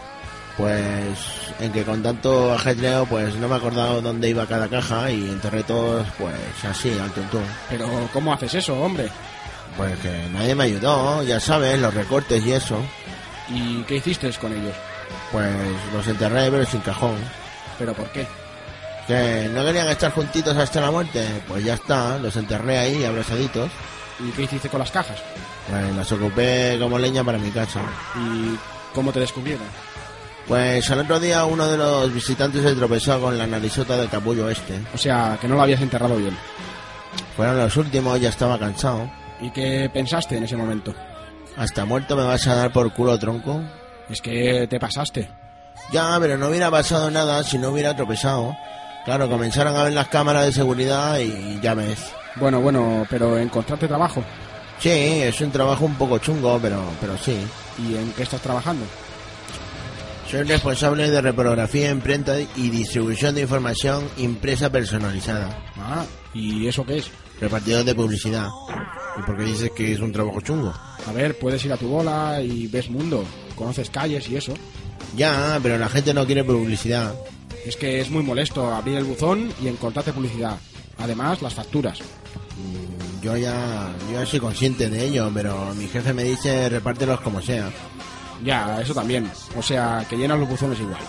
Pues en que con tanto ajetreo, pues no me he acordado dónde iba cada caja y enterré todos, pues así, al tuntún. Pero, ¿cómo haces eso, hombre? Pues que nadie me ayudó, ya sabes, los recortes y eso. ¿Y qué hiciste con ellos? Pues los enterré, pero sin cajón. ¿Pero por qué? Que no querían estar juntitos hasta la muerte. Pues ya está, los enterré ahí, abrazaditos. ¿Y qué hiciste con las cajas? Pues las ocupé como leña para mi casa. ¿Y cómo te descubrieron? Pues al otro día uno de los visitantes se tropezó con la narizota del capullo este. O sea, que no lo habías enterrado bien. Fueron los últimos, ya estaba cansado. ¿Y qué pensaste en ese momento? ¿Hasta muerto me vas a dar por culo, tronco? Es que te pasaste. Ya, pero no hubiera pasado nada si no hubiera tropezado. Claro, comenzaron a ver las cámaras de seguridad y ya ves. Bueno, bueno, pero encontraste trabajo. Sí, es un trabajo un poco chungo, pero, pero sí. ¿Y en qué estás trabajando? Soy responsable de reprografía, imprenta y distribución de información impresa personalizada. Ah, ¿y eso qué es? Repartidor de publicidad. ¿Y por qué dices que es un trabajo chungo? A ver, puedes ir a tu bola y ves mundo, conoces calles y eso. Ya, pero la gente no quiere publicidad. Es que es muy molesto abrir el buzón y encontrarte publicidad. Además, las facturas. Mm, Yo ya, yo ya soy consciente de ello, pero mi jefe me dice repártelos como sea. Ya, eso también. O sea, que llenas los buzones igual.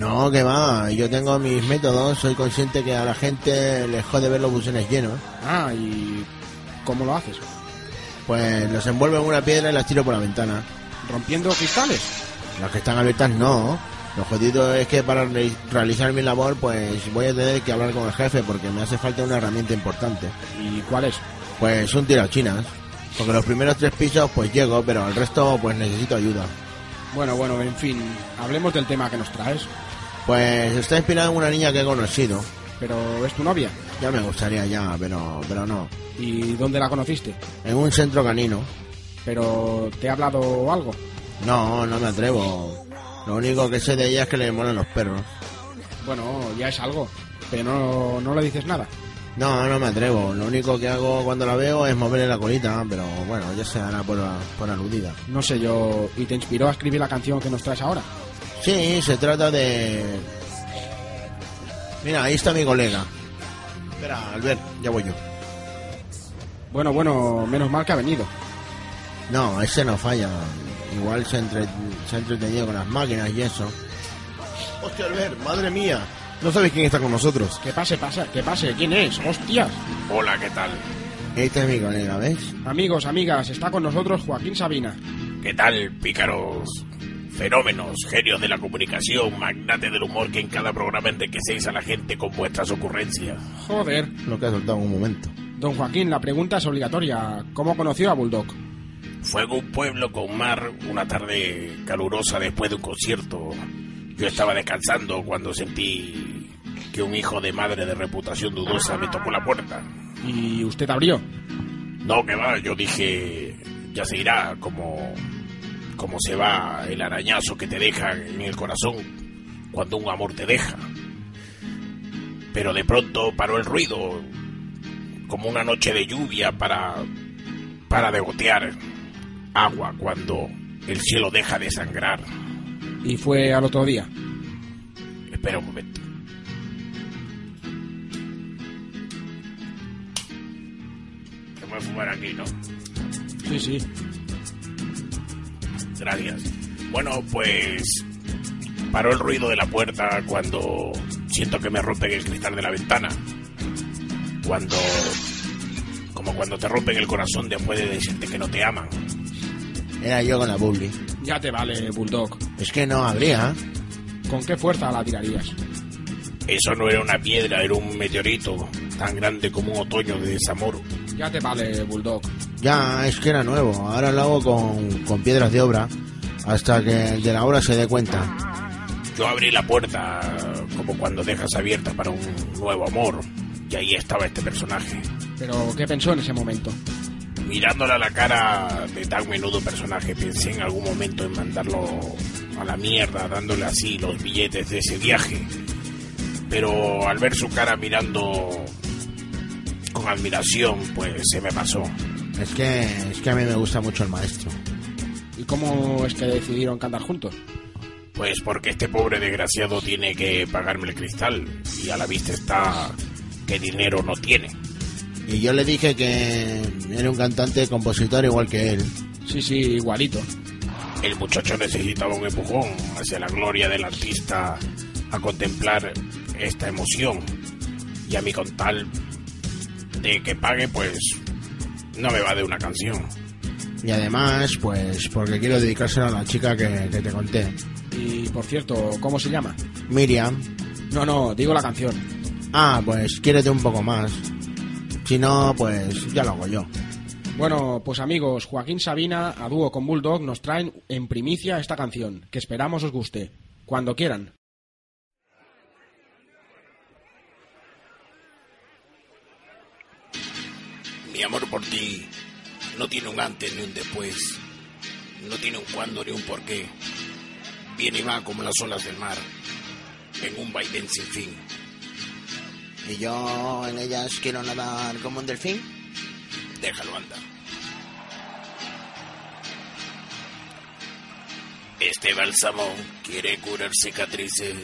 No, que va, yo tengo mis métodos, soy consciente que a la gente les jode ver los buzones llenos. Ah, ¿y cómo lo haces? Pues los envuelvo en una piedra y las tiro por la ventana. ¿Rompiendo cristales? Las que están abiertas no. Lo jodido es que para re- realizar mi labor, pues voy a tener que hablar con el jefe porque me hace falta una herramienta importante. ¿Y cuál es? Pues un tirachinas. Porque los primeros tres pisos pues llego, pero al resto pues necesito ayuda. Bueno, bueno, en fin, hablemos del tema que nos traes. Pues está inspirado en una niña que he conocido. ¿Pero es tu novia? Ya me gustaría ya, pero, pero no. ¿Y dónde la conociste? En un centro canino. ¿Pero te ha hablado algo? No, no me atrevo. Lo único que sé de ella es que le molan los perros. Bueno, ya es algo. Pero no, no le dices nada. No, no me atrevo. Lo único que hago cuando la veo es moverle la colita, pero bueno, ya se hará por, por aludida. No sé yo. ¿Y te inspiró a escribir la canción que nos traes ahora? Sí, se trata de... Mira, ahí está mi colega. Espera, Albert, ya voy yo. Bueno, bueno, menos mal que ha venido. No, ese no falla. Igual se, entre- se ha entretenido con las máquinas y eso. Hostia, Albert, madre mía. No sabes quién está con nosotros. Que pase, pasa, que pase. ¿Quién es? ¡Hostias! Hola, ¿qué tal? Este es mi colega, ¿ves? Amigos, amigas, está con nosotros Joaquín Sabina. ¿Qué tal, pícaros? Fenómenos, genios de la comunicación, magnate del humor que en cada programa enriquecéis a la gente con vuestras ocurrencias. Joder. Lo que ha soltado en un momento. Don Joaquín, la pregunta es obligatoria. ¿Cómo conoció a Bulldog? Fue en un pueblo con mar, una tarde calurosa después de un concierto. Yo estaba descansando cuando sentí que un hijo de madre de reputación dudosa me tocó la puerta. ¿Y usted abrió? No, que va, yo dije, ya se irá, como, como se va el arañazo que te deja en el corazón cuando un amor te deja. Pero de pronto paró el ruido, como una noche de lluvia para, para degotear agua cuando el cielo deja de sangrar. Y fue al otro día. Espera un momento. Se puede fumar aquí, ¿no? Sí, sí. Gracias. Bueno, pues paró el ruido de la puerta cuando siento que me rompen el cristal de la ventana. Cuando... Como cuando te rompen el corazón después de decirte que no te aman. Era yo con la Bully. Ya te vale, Bulldog. Es que no habría. ¿Con qué fuerza la tirarías? Eso no era una piedra, era un meteorito tan grande como un otoño de desamoro. Ya te vale, Bulldog. Ya, es que era nuevo. Ahora lo hago con, con piedras de obra. Hasta que el de la obra se dé cuenta. Yo abrí la puerta como cuando dejas abierta para un nuevo amor. Y ahí estaba este personaje. Pero, ¿qué pensó en ese momento? Mirándole a la cara de tan menudo personaje, pensé en algún momento en mandarlo a la mierda, dándole así los billetes de ese viaje. Pero al ver su cara mirando admiración, pues se me pasó. Es que, es que a mí me gusta mucho el maestro. ¿Y cómo es que decidieron cantar juntos? Pues porque este pobre desgraciado tiene que pagarme el cristal y a la vista está que dinero no tiene. Y yo le dije que era un cantante compositor igual que él. Sí, sí, igualito. El muchacho necesitaba un empujón hacia la gloria del artista a contemplar esta emoción. Y a mí con tal de que pague, pues no me va de una canción. Y además, pues porque quiero dedicárselo a la chica que, que te conté. Y por cierto, ¿cómo se llama? Miriam. No, no, digo la canción. Ah, pues quiérete un poco más. Si no, pues ya lo hago yo. Bueno, pues amigos, Joaquín Sabina a dúo con Bulldog nos traen en primicia esta canción, que esperamos os guste. Cuando quieran. Mi amor por ti no tiene un antes ni un después. No tiene un cuándo ni un porqué. Viene y va como las olas del mar. En un vaivén sin fin. Y yo en ellas quiero nadar como un delfín. Déjalo anda. Este bálsamo quiere curar cicatrices.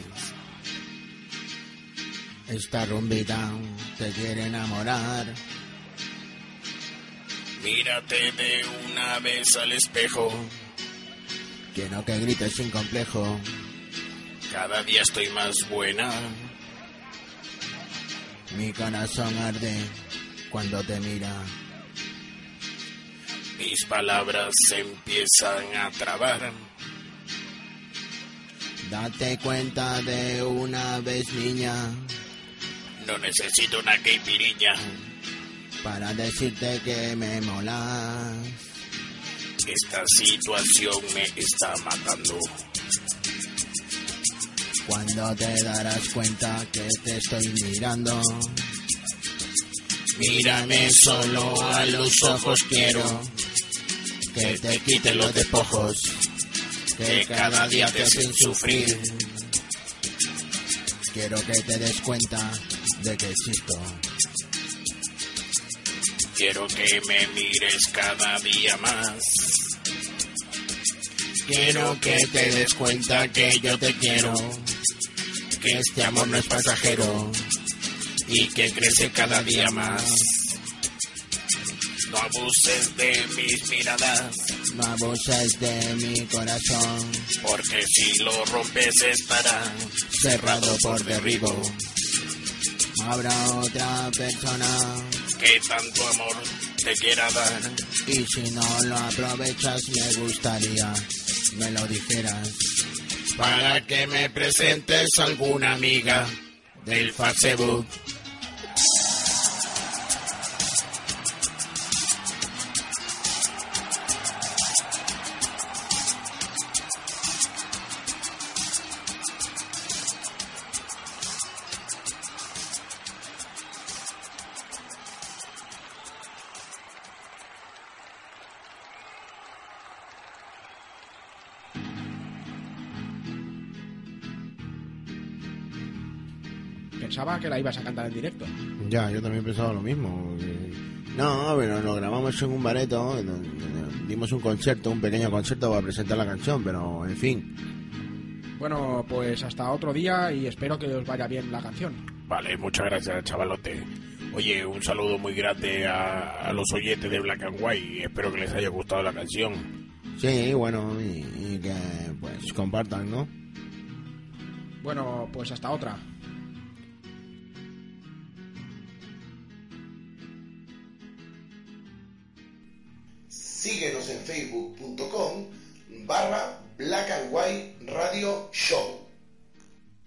Esta rumbita te quiere enamorar. Mírate de una vez al espejo. Quiero que grites sin complejo. Cada día estoy más buena. Mi corazón arde cuando te mira. Mis palabras se empiezan a trabar. Date cuenta de una vez, niña, No necesito una caipiriña. Para decirte que me molas. Esta situación me está matando. Cuando te darás cuenta que te estoy mirando. Mírame solo a los ojos quiero. Que te quite los despojos. Que cada día te hacen sufrir. Quiero que te des cuenta de que existo. Quiero que me mires cada día más. Quiero que te des cuenta que yo te quiero. Que este amor no es pasajero. Y que crece cada día más. No abuses de mis miradas. No abuses de mi corazón. Porque si lo rompes estará Cerrado por derribo. Habrá otra persona. Que tanto amor te quiera dar. Y si no lo aprovechas, me gustaría me lo dijeras. Para que me presentes alguna amiga del Facebook. Que la ibas a cantar en directo. Ya, yo también pensaba lo mismo. que- No, pero lo grabamos en un bareto, dimos un concierto, un pequeño concierto para presentar la canción, pero en fin. Bueno, pues hasta otro día y espero que os vaya bien la canción. Vale, muchas gracias, chavalote. Oye, un saludo muy grande a, a los oyentes de Black and White. Espero que les haya gustado la canción. Sí, bueno, y, y que pues compartan, ¿no? Bueno, pues hasta otra. Síguenos en facebook.com barra Black and White Radio Show.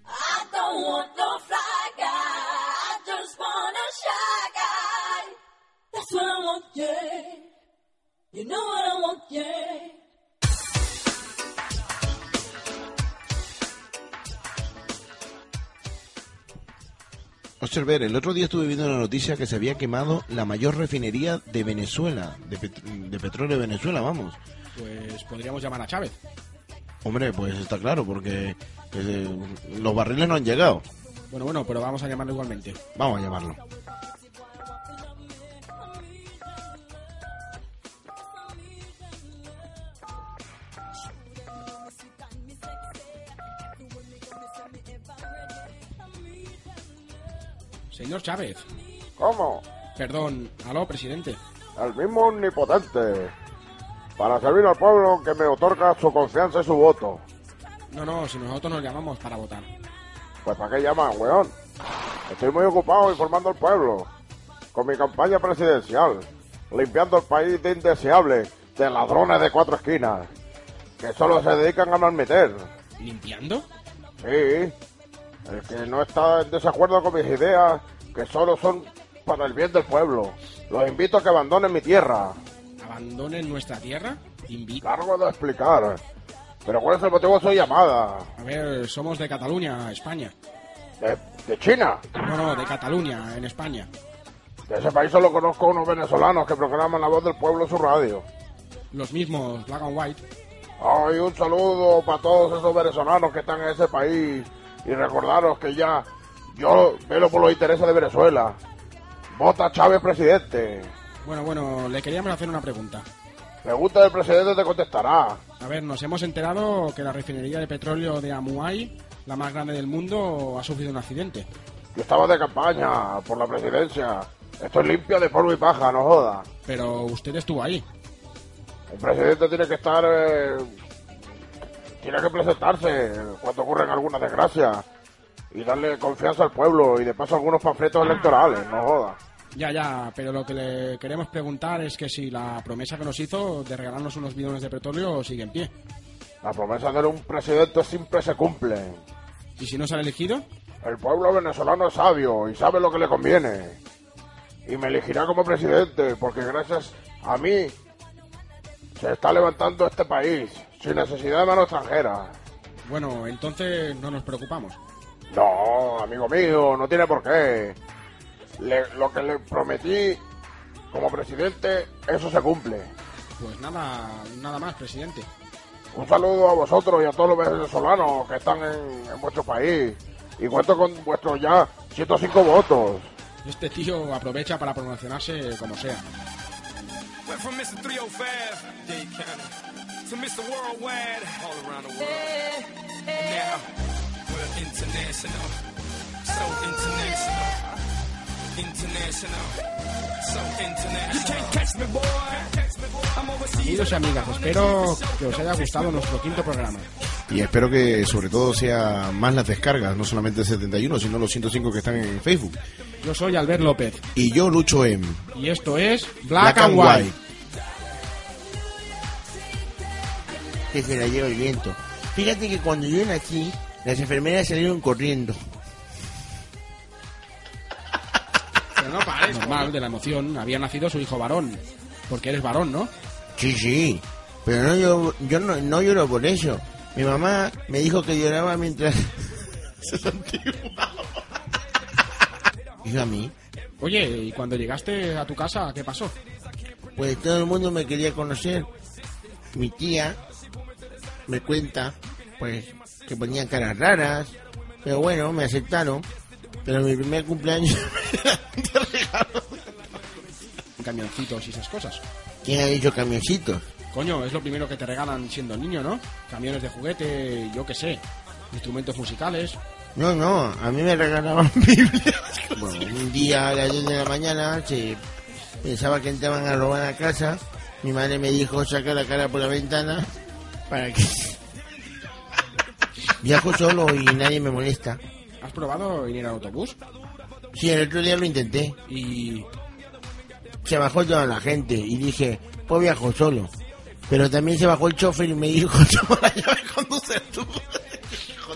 I don't want no fly guy. I just want a shy guy. That's what I want, yeah. You know what I want, yeah. Observer, el otro día estuve viendo una noticia que se había quemado la mayor refinería de Venezuela, de, pet- de petróleo de Venezuela, vamos. Pues podríamos llamar a Chávez. Hombre, pues está claro, porque eh, los barriles no han llegado. Bueno, bueno, pero vamos a llamarlo igualmente. Vamos a llamarlo. Señor Chávez. ¿Cómo? Perdón, aló, presidente. El mismo omnipotente. Para servir al pueblo que me otorga su confianza y su voto. No, no, si nosotros nos llamamos para votar. Pues ¿para qué llaman, weón? Estoy muy ocupado informando al pueblo. Con mi campaña presidencial. Limpiando el país de indeseables, de ladrones de cuatro esquinas. Que solo se dedican a malmeter. ¿Limpiando? Sí. El que no está en desacuerdo con mis ideas, que solo son para el bien del pueblo. Los invito a que abandonen mi tierra. ¿Abandonen nuestra tierra? Invi- Largo de explicar. Pero ¿cuál es el motivo de su llamada? A ver, somos de Cataluña, España. ¿De, de China? No, no, de Cataluña, en España. De ese país solo conozco unos venezolanos que proclaman la voz del pueblo en su radio. Los mismos, Black and White. Ay, un saludo para todos esos venezolanos que están en ese país. Y recordaros que ya yo velo por los intereses de Venezuela. Vota Chávez presidente. Bueno, bueno, le queríamos hacer una pregunta. Pregunta del presidente te contestará. A ver, nos hemos enterado que la refinería de petróleo de Amuay, la más grande del mundo, ha sufrido un accidente. Yo estaba de campaña por la presidencia. Estoy limpia de polvo y paja, no joda. Pero usted estuvo ahí. El presidente tiene que estar... eh, tiene que presentarse cuando ocurren alguna desgracia. Y darle confianza al pueblo y de paso algunos panfletos electorales, no joda. Ya, ya, pero lo que le queremos preguntar es que si la promesa que nos hizo de regalarnos unos bidones de petróleo sigue en pie. Las promesas de un presidente siempre se cumplen. ¿Y si no sale elegido? El pueblo venezolano es sabio y sabe lo que le conviene. Y me elegirá como presidente porque gracias a mí se está levantando este país sin necesidad de mano extranjera. Bueno, entonces no nos preocupamos. No, amigo mío, no tiene por qué. Le- lo que le prometí como presidente, eso se cumple. Pues nada, nada más, presidente. Un saludo a vosotros y a todos los venezolanos que están en, en vuestro país. Y cuento con vuestros ya 105 votos. Este tío aprovecha para promocionarse como sea. Went from Mr. 305, Dade County, to Mr. Worldwide, all around the world. And now, we're international. So international. International. So international. You can't catch me, boy. I'm overseas. Amigos y amigas, espero que os haya gustado nuestro quinto programa. Y espero que sobre todo sea más las descargas, no solamente el 71, sino los 105 que están en Facebook. Yo soy Albert López Y yo lucho en y esto es Black, and White. Que se la lleva el viento. Fíjate que cuando yo nací, las enfermeras salieron corriendo. Pero no pares. Normal, de la emoción. Había nacido su hijo varón. Porque eres varón, ¿no? Sí, sí, pero no yo, yo no, no lloro por eso. Mi mamá me dijo que lloraba mientras se santiguaba. ¿Y a mí? Oye, ¿y cuando llegaste a tu casa, qué pasó? Pues todo el mundo me quería conocer. Mi tía me cuenta, pues, que ponían caras raras. Pero bueno, me aceptaron. Pero mi primer cumpleaños... Camioncitos y esas cosas. ¿Quién ha dicho camioncitos? Coño, es lo primero que te regalan siendo niño, ¿no? Camiones de juguete, yo qué sé. Instrumentos musicales. No, no, a mí me regalaban Biblias. Bueno, un día a las 10 de la mañana se pensaba que entraban a robar a casa. Mi madre me dijo saca la cara por la ventana para. Viajo solo y nadie me molesta. ¿Has probado ir en autobús? Sí, el otro día lo intenté. Y... Se bajó toda la gente y dije, pues viajo solo. Pero también se bajó el chofer y me dijo, toma la llave, conduce tú. Hijo